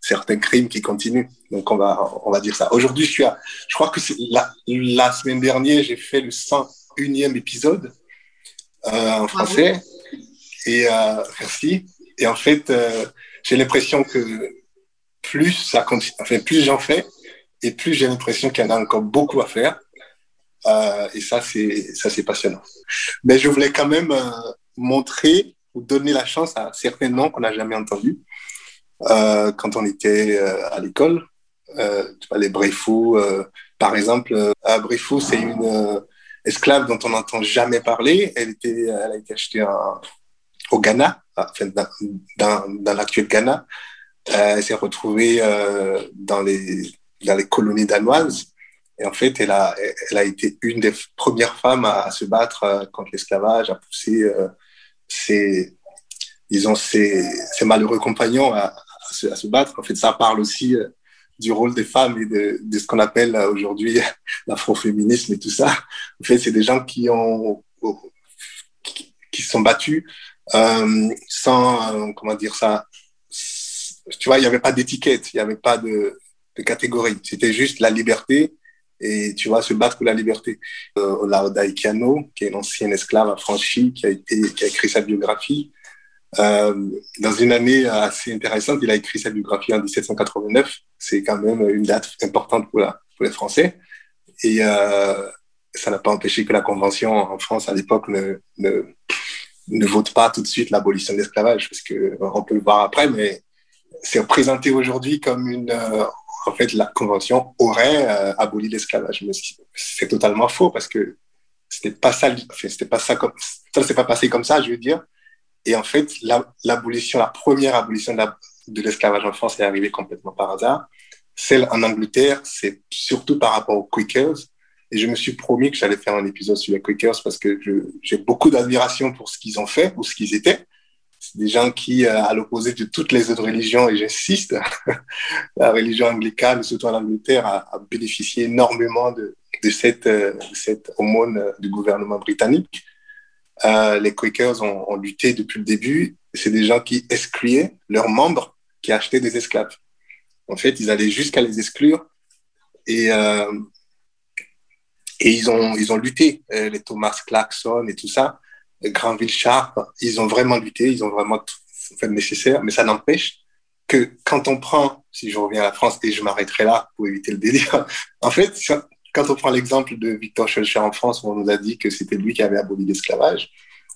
[SPEAKER 19] certains crimes qui continuent. Donc, on va, on va dire ça. Aujourd'hui, je suis à, je crois que la, la semaine dernière, j'ai fait le 101e épisode en français. Et, merci. Et en fait, j'ai l'impression que, plus ça continue, enfin, plus j'en fais, et plus j'ai l'impression qu'il y en a encore beaucoup à faire. Euh, et ça, c'est ça, c'est passionnant. Mais je voulais quand même euh, montrer ou donner la chance à certains noms qu'on n'a jamais entendus euh, quand on était à l'école. Tu vois, les Brefou, par exemple. Brefou, c'est une esclave dont on n'entend jamais parler. Elle, était, elle a été achetée au Ghana, enfin, dans, dans, dans l'actuel Ghana. elle s'est retrouvée dans les dans les colonies danoises. Et en fait, elle a, elle a été une des premières femmes à, se battre euh, contre l'esclavage, à pousser euh, ses, disons, ses, ses malheureux compagnons à, à, se, se, battre. En fait, ça parle aussi euh, du rôle des femmes et de, ce qu'on appelle euh, aujourd'hui l'afroféminisme et tout ça. En fait, c'est des gens qui ont, qui, qui sont battus sans, comment dire ça, tu vois, il n'y avait pas d'étiquette, il n'y avait pas de, catégorie. C'était juste la liberté et tu vois se battre pour la liberté. Euh, Ikiano, qui est une ancienne esclave affranchie, qui a qui a écrit sa biographie. Euh, dans une année assez intéressante, il a écrit sa biographie en 1789. C'est quand même une date importante pour, les Français. Et euh, ça n'a pas empêché que la Convention en France à l'époque ne, vote pas tout de suite l'abolition de l'esclavage, parce que on peut le voir après, mais c'est représenté aujourd'hui comme une euh, en fait, la Convention aurait euh, aboli l'esclavage. Mais c'est totalement faux parce que c'était pas ça, enfin, c'était pas ça comme, ça s'est pas passé comme ça, je veux dire. Et en fait, l'abolition, la, première abolition de l'esclavage en France est arrivée complètement par hasard. Celle en Angleterre, c'est surtout par rapport aux Quakers. Et je me suis promis que j'allais faire un épisode sur les Quakers parce que j'ai beaucoup d'admiration pour ce qu'ils ont fait ou ce qu'ils étaient des gens qui, euh, à l'opposé de toutes les autres religions, et j'insiste, la religion anglicane, surtout en Angleterre, a, a bénéficié énormément de, euh, cette aumône du gouvernement britannique. Euh, les Quakers ont, lutté depuis le début. C'est des gens qui excluaient leurs membres qui achetaient des esclaves. En fait, ils allaient jusqu'à les exclure et, euh, et ils, ont, ils ont lutté. les Thomas Clarkson et tout ça Granville Sharp, ils ont vraiment lutté, ils ont vraiment fait le nécessaire, mais ça n'empêche que quand on prend, si je reviens à la France et je m'arrêterai là pour éviter le délire, en fait, quand on prend l'exemple de Victor Schœlcher en France, où on nous a dit que c'était lui qui avait aboli l'esclavage,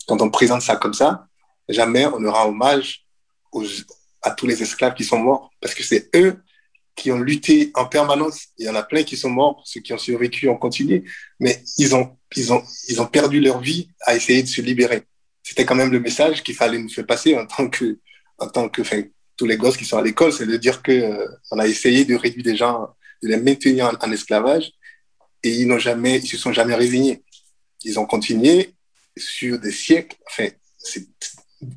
[SPEAKER 19] quand on présente ça comme ça, jamais on ne rend hommage à tous les esclaves qui sont morts, parce que c'est eux qui ont lutté en permanence. Il y en a plein qui sont morts, ceux qui ont survécu ont continué, mais ils ont, ils ont, ils ont perdu leur vie à essayer de se libérer. C'était quand même le message qu'il fallait nous faire passer en tant que, en tant que, tous les gosses qui sont à l'école, c'est de dire que euh, on a essayé de réduire des gens, de les maintenir en, esclavage, et ils n'ont jamais, ils se sont jamais résignés. Ils ont continué sur des siècles. Enfin,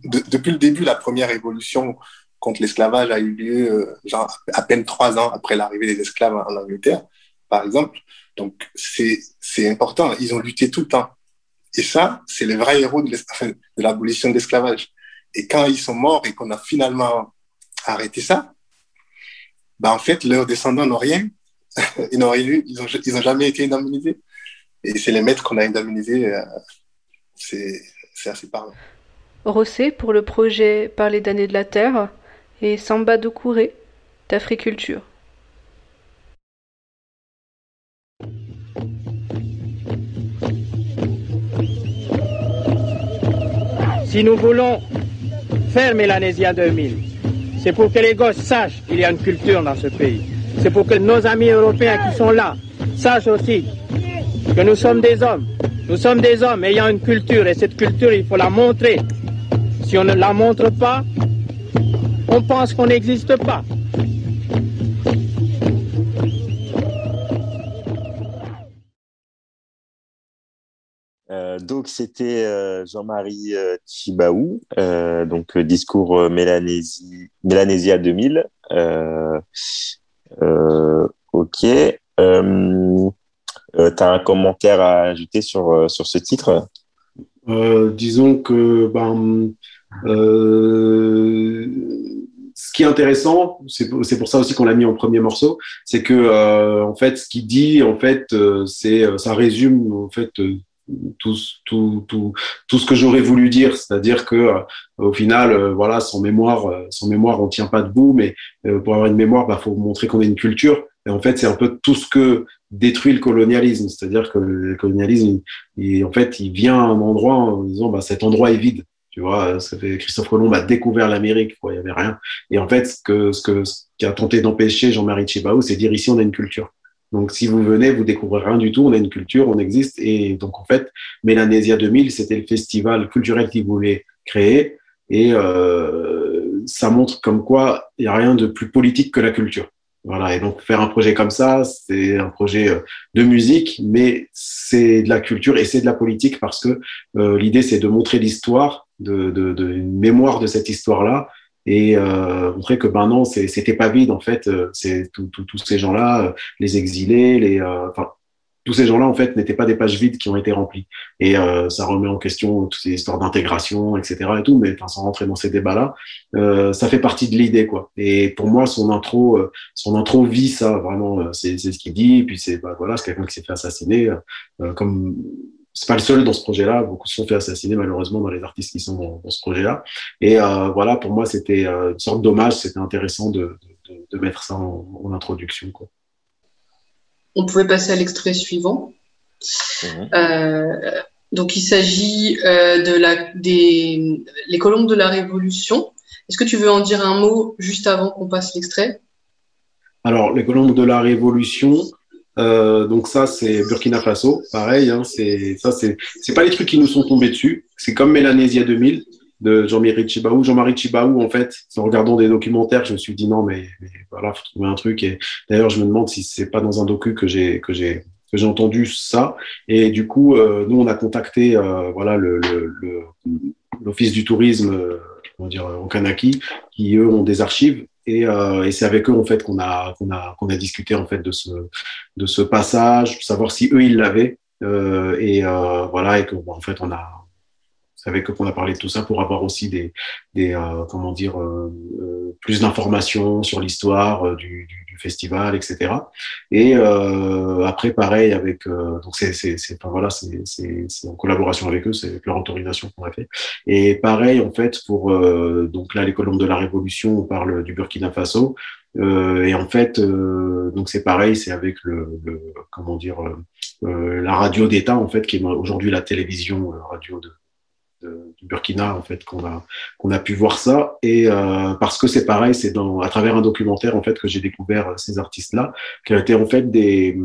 [SPEAKER 19] depuis le début, la première évolution contre l'esclavage a eu lieu euh, à peine trois ans après l'arrivée des esclaves en Angleterre, par exemple. Donc, c'est important. Ils ont lutté tout le temps. Et ça, c'est les vrais héros de l'abolition de l'esclavage. Et quand ils sont morts et qu'on a finalement arrêté ça, bah, en fait, leurs descendants n'ont rien. ils n'ont rien eu. Ils n'ont ils ont jamais été indemnisés. Et c'est les maîtres qu'on a indemnisés. Euh, c'est assez parlant.
[SPEAKER 1] Rossé pour le projet Parler d'années de la Terre et Samba Doucouré d'Africulture.
[SPEAKER 20] Si nous voulons faire Mélanésia 2000, c'est pour que les gosses sachent qu'il y a une culture dans ce pays. C'est pour que nos amis européens qui sont là sachent aussi que nous sommes des hommes. Nous sommes des hommes ayant une culture et cette culture, il faut la montrer. Si on ne la montre pas, on pense qu'on n'existe pas.
[SPEAKER 21] Euh, donc c'était euh, Jean-Marie euh, Chibaou, donc discours Mélanésie, Mélanésia 2000. ok. tu as un commentaire à ajouter sur, sur ce titre?
[SPEAKER 22] Disons que ben, euh, ce qui est intéressant, c'est pour, ça aussi qu'on l'a mis en premier morceau, c'est que euh, en fait, ce qu'il dit, en fait, euh, c'est ça résume en fait tout, tout, tout, tout ce que j'aurais voulu dire, c'est-à-dire que euh, au final, euh, voilà, son mémoire, euh, son mémoire, on tient pas debout, mais pour avoir une mémoire, bah, faut montrer qu'on a une culture. Et en fait, c'est un peu tout ce que détruit le colonialisme, c'est-à-dire que le colonialisme, il, en fait, il vient à un endroit en disant, bah, cet endroit est vide. Tu vois, ça fait Christophe Colomb a découvert l'Amérique, il y avait rien. Et en fait, ce que ce que ce qu'a tenté d'empêcher Jean-Marie Tchibaou, c'est dire ici on a une culture. Donc, si vous venez, vous découvrez rien du tout. On a une culture, on existe. Et donc, en fait, Mélanésia 2000, c'était le festival culturel qu'il voulait créer. Et euh, ça montre comme quoi il n'y a rien de plus politique que la culture. Voilà. Et donc, faire un projet comme ça, c'est un projet euh, de musique, mais c'est de la culture et c'est de la politique parce que euh, l'idée, c'est de montrer l'histoire, de, de, de, une mémoire de cette histoire-là et euh, montrer que ben non, c'était pas vide en fait. Euh, c'est tous ces gens-là, euh, les exilés, les, euh, enfin tous ces gens-là en fait n'étaient pas des pages vides qui ont été remplies. Et euh, ça remet en question toutes ces histoires d'intégration, etc. et tout. Mais enfin, sans rentrer dans ces débats-là, euh, ça fait partie de l'idée quoi. Et pour moi, son intro, son intro vit ça vraiment. C'est ce qu'il dit. Et puis c'est bah, voilà, c'est quelqu'un qui s'est fait assassiner comme c'est pas le seul dans ce projet-là. Beaucoup se sont fait assassiner malheureusement dans les artistes qui sont dans, ce projet-là. Et euh, voilà, pour moi, c'était euh, une sorte d'hommage. C'était intéressant de, de, de, mettre ça en, en, introduction. Quoi.
[SPEAKER 9] On pouvait passer à l'extrait suivant. Mmh. Euh, donc, il s'agit euh, de la des les colombes de la Révolution. Est-ce que tu veux en dire un mot juste avant qu'on passe l'extrait?
[SPEAKER 22] Alors, les colombes de la Révolution. Euh, donc ça, c'est Burkina Faso, pareil. Hein, c'est ça, c'est c'est pas les trucs qui nous sont tombés dessus. C'est comme Mélanésia 2000 de Jean-Marie Chibaou. Jean-Marie Chibaou, en fait, en regardant des documentaires, je me suis dit non, mais, voilà, faut trouver un truc. Et d'ailleurs, je me demande si c'est pas dans un docu que j'ai que j'ai que j'ai entendu ça. Et du coup, euh, nous, on a contacté euh, voilà le l'office du tourisme, euh, comment dire, au Kanaki, qui eux ont des archives et, euh, et c'est avec eux en fait qu'on a qu'on a qu'on a discuté en fait de ce de ce passage, savoir si eux ils l'avaient euh, et euh, voilà et en fait on a c'est avec eux qu'on a parlé de tout ça pour avoir aussi des des euh, comment dire euh, euh, plus d'informations sur l'histoire du, du, du, festival etc et après pareil avec donc c'est c'est c'est enfin, voilà c'est c'est en collaboration avec eux c'est leur autorisation qu'on a fait. Et pareil en fait pour donc là les colombes de la révolution on parle du Burkina Faso. Euh, et en fait, euh, donc c'est pareil, c'est avec le, le, comment dire euh, la radio d'État en fait qui est aujourd'hui la télévision radio de, de, Burkina en fait qu'on a qu'on a pu voir ça et parce que c'est pareil, c'est dans à travers un documentaire en fait que j'ai découvert ces artistes là qui étaient en fait des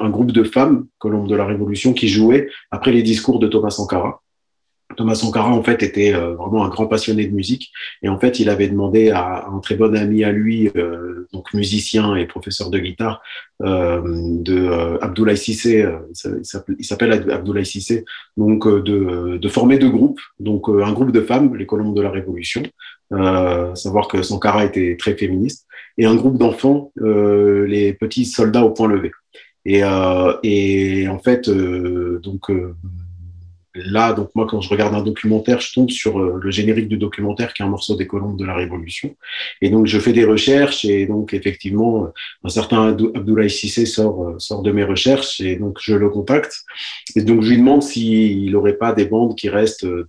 [SPEAKER 22] un groupe de femmes colombes de la Révolution qui jouaient après les discours de Thomas Sankara. Thomas Sankara, en fait, était euh, vraiment un grand passionné de musique. Et en fait, il avait demandé à, un très bon ami à lui, euh, donc musicien et professeur de guitare, euh, de euh, Abdoulaye Sissé, il s'appelle Abdoulaye Sissé, donc de, de, former deux groupes. Donc un groupe de femmes, les Colombes de la Révolution, savoir que Sankara était très féministe, et un groupe d'enfants, les petits soldats au point levé. Et, et en fait, donc là, donc moi, quand je regarde un documentaire, je tombe sur euh, le générique du documentaire qui est un morceau des colombes de la Révolution. Et donc, je fais des recherches et donc, effectivement, un certain Abdoulaye Sissé sort, euh, sort de mes recherches et donc, je le contacte. Et donc, je lui demande s'il n'aurait pas des bandes qui restent, euh,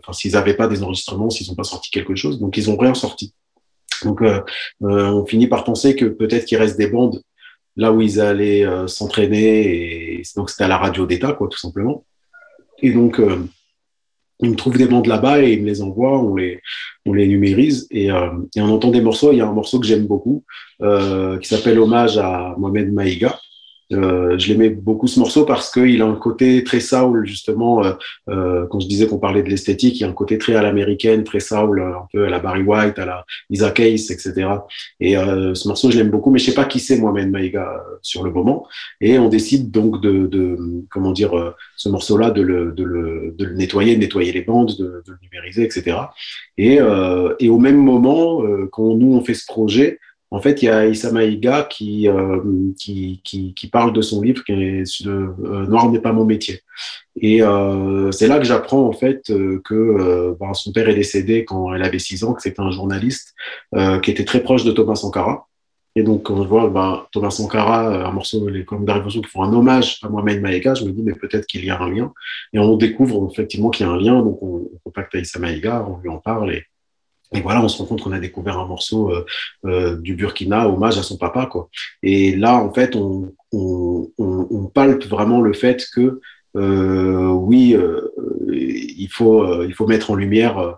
[SPEAKER 22] enfin, s'ils n'avaient pas des enregistrements, s'ils n'ont pas sorti quelque chose. Donc, ils n'ont rien sorti. Donc, euh, on finit par penser que peut-être qu'il reste des bandes là où ils allaient euh, s'entraîner et donc c'était à la radio d'État, quoi, tout simplement. Et donc, euh, me trouve des bandes là-bas et il me les envoie, on les, on les numérise et, euh, on entend des morceaux. Il y a un morceau que j'aime beaucoup euh, qui s'appelle Hommage à Mohamed Maïga. Euh, je l'aimais beaucoup ce morceau parce qu'il a un côté très soul justement. Euh, euh, quand je disais qu'on parlait de l'esthétique, il y a un côté très à l'américaine, très soul, un peu à la Barry White, à la Isaac Hayes, etc. Et ce morceau, je l'aime beaucoup, mais je sais pas qui c'est Mohamed Maïga sur le moment. Et on décide donc de, de comment dire, ce morceau-là, de le, de, le, de le nettoyer, de nettoyer les bandes, de, de le numériser, etc. Et, et au même moment, quand nous on fait ce projet, en fait, il y a Issa Maïga qui, euh, qui, qui, qui, parle de son livre qui euh, Noir n'est pas mon métier. Et euh, c'est là que j'apprends en fait que ben, son père est décédé quand elle avait 6 ans, que c'était un journaliste qui était très proche de Thomas Sankara. Et donc, quand je vois bah, Thomas Sankara, un morceau, les la Révolution, qui font un hommage à Mohamed Maïga, je me dis, mais peut-être qu'il y a un lien. Et on découvre effectivement qu'il y a un lien, donc on, on contacte Aïssa Maïga, on lui en parle, et voilà, on se rend compte qu'on a découvert un morceau euh, euh, du Burkina, hommage à son papa, quoi. Et là, en fait, on, on, on, palpe vraiment le fait que, euh, oui, euh, il, faut, euh, il faut mettre en lumière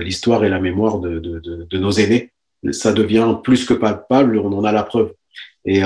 [SPEAKER 22] l'histoire et la mémoire de, de, de, de nos aînés ça devient plus que palpable, on en a la preuve. Et,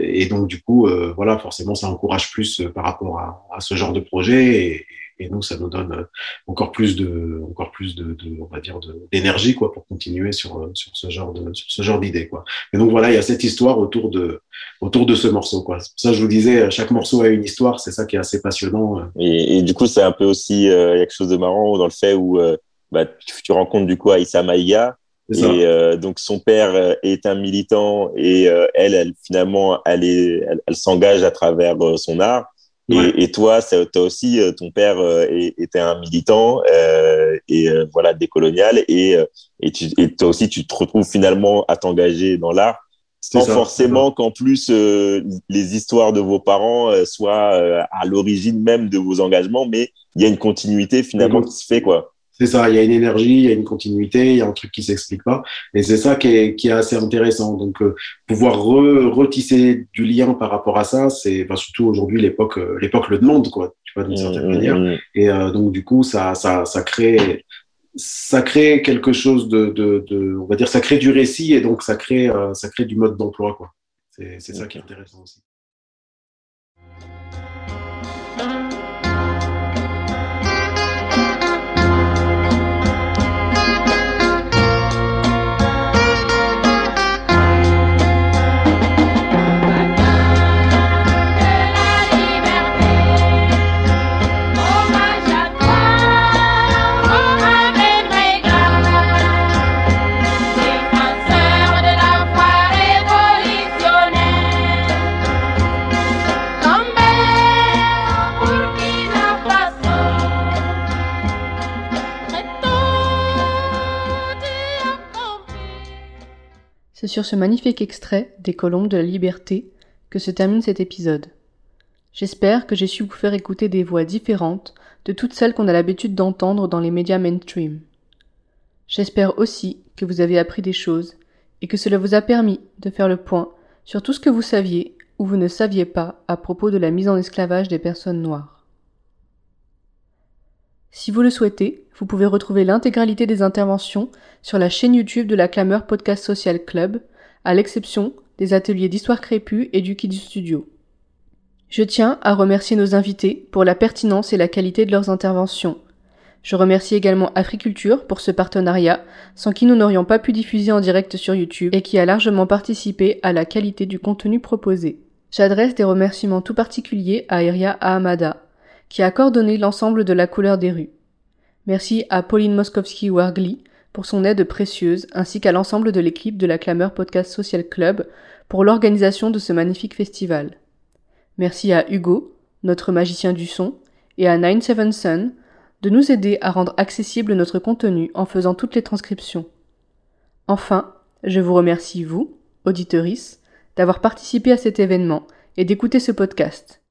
[SPEAKER 22] et donc, du coup, voilà, forcément, ça encourage plus par rapport à, à, ce genre de projet. Et, et, nous, ça nous donne encore plus de, encore plus de, de on va dire, d'énergie, quoi, pour continuer sur, sur ce genre de, sur ce genre d'idée, quoi. Et donc, voilà, il y a cette histoire autour de, autour de ce morceau, quoi. Ça je vous disais, chaque morceau a une histoire, c'est ça qui est assez passionnant.
[SPEAKER 21] Et, et du coup, c'est un peu aussi, euh, il y a quelque chose de marrant dans le fait où, euh, bah, tu, tu rencontres du coup Aïssa Maïga, et euh, donc son père euh, est un militant et euh, elle, elle finalement, elle est, elle, elle s'engage à travers euh, son art. Ouais. Et, et, toi, toi aussi, euh, ton père était un militant et voilà décolonial et et, tu, et toi aussi, tu te retrouves finalement à t'engager dans l'art sans ça, forcément qu'en plus les histoires de vos parents soient à l'origine même de vos engagements, mais il y a une continuité finalement qui se fait quoi.
[SPEAKER 22] C'est ça, il y a une énergie, il y a une continuité, il y a un truc qui s'explique pas. Et c'est ça qui est, qui est assez intéressant. Donc, euh, pouvoir re, retisser du lien par rapport à ça, c'est surtout aujourd'hui, l'époque euh, l'époque le demande, quoi, tu vois, d'une certaine mmh, manière. Mmh. Et euh, donc, du coup, ça, ça, ça crée ça crée quelque chose de, de, de, on va dire, ça crée du récit et donc ça crée, euh, ça crée du mode d'emploi, quoi. C'est ça qui est intéressant aussi.
[SPEAKER 1] C'est sur ce magnifique extrait des Colombes de la Liberté que se termine cet épisode. J'espère que j'ai su vous faire écouter des voix différentes de toutes celles qu'on a l'habitude d'entendre dans les médias mainstream. J'espère aussi que vous avez appris des choses et que cela vous a permis de faire le point sur tout ce que vous saviez ou vous ne saviez pas à propos de la mise en esclavage des personnes noires. Si vous le souhaitez, vous pouvez retrouver l'intégralité des interventions sur la chaîne YouTube de la Clameur Podcast Social Club, à l'exception des ateliers d'histoire crépue et du Kid Studio. Je tiens à remercier nos invités pour la pertinence et la qualité de leurs interventions. Je remercie également Africulture pour ce partenariat, sans qui nous n'aurions pas pu diffuser en direct sur YouTube et qui a largement participé à la qualité du contenu proposé. J'adresse des remerciements tout particuliers à Iria Ahamada, qui a coordonné l'ensemble de la couleur des rues. Merci à Pauline Moskowski-Wargli pour son aide précieuse, ainsi qu'à l'ensemble de l'équipe de la Clameur Podcast Social Club pour l'organisation de ce magnifique festival. Merci à Hugo, notre magicien du son, et à Nine Seven Sun de nous aider à rendre accessible notre contenu en faisant toutes les transcriptions. Enfin, je vous remercie vous, auditorice, d'avoir participé à cet événement et d'écouter ce podcast.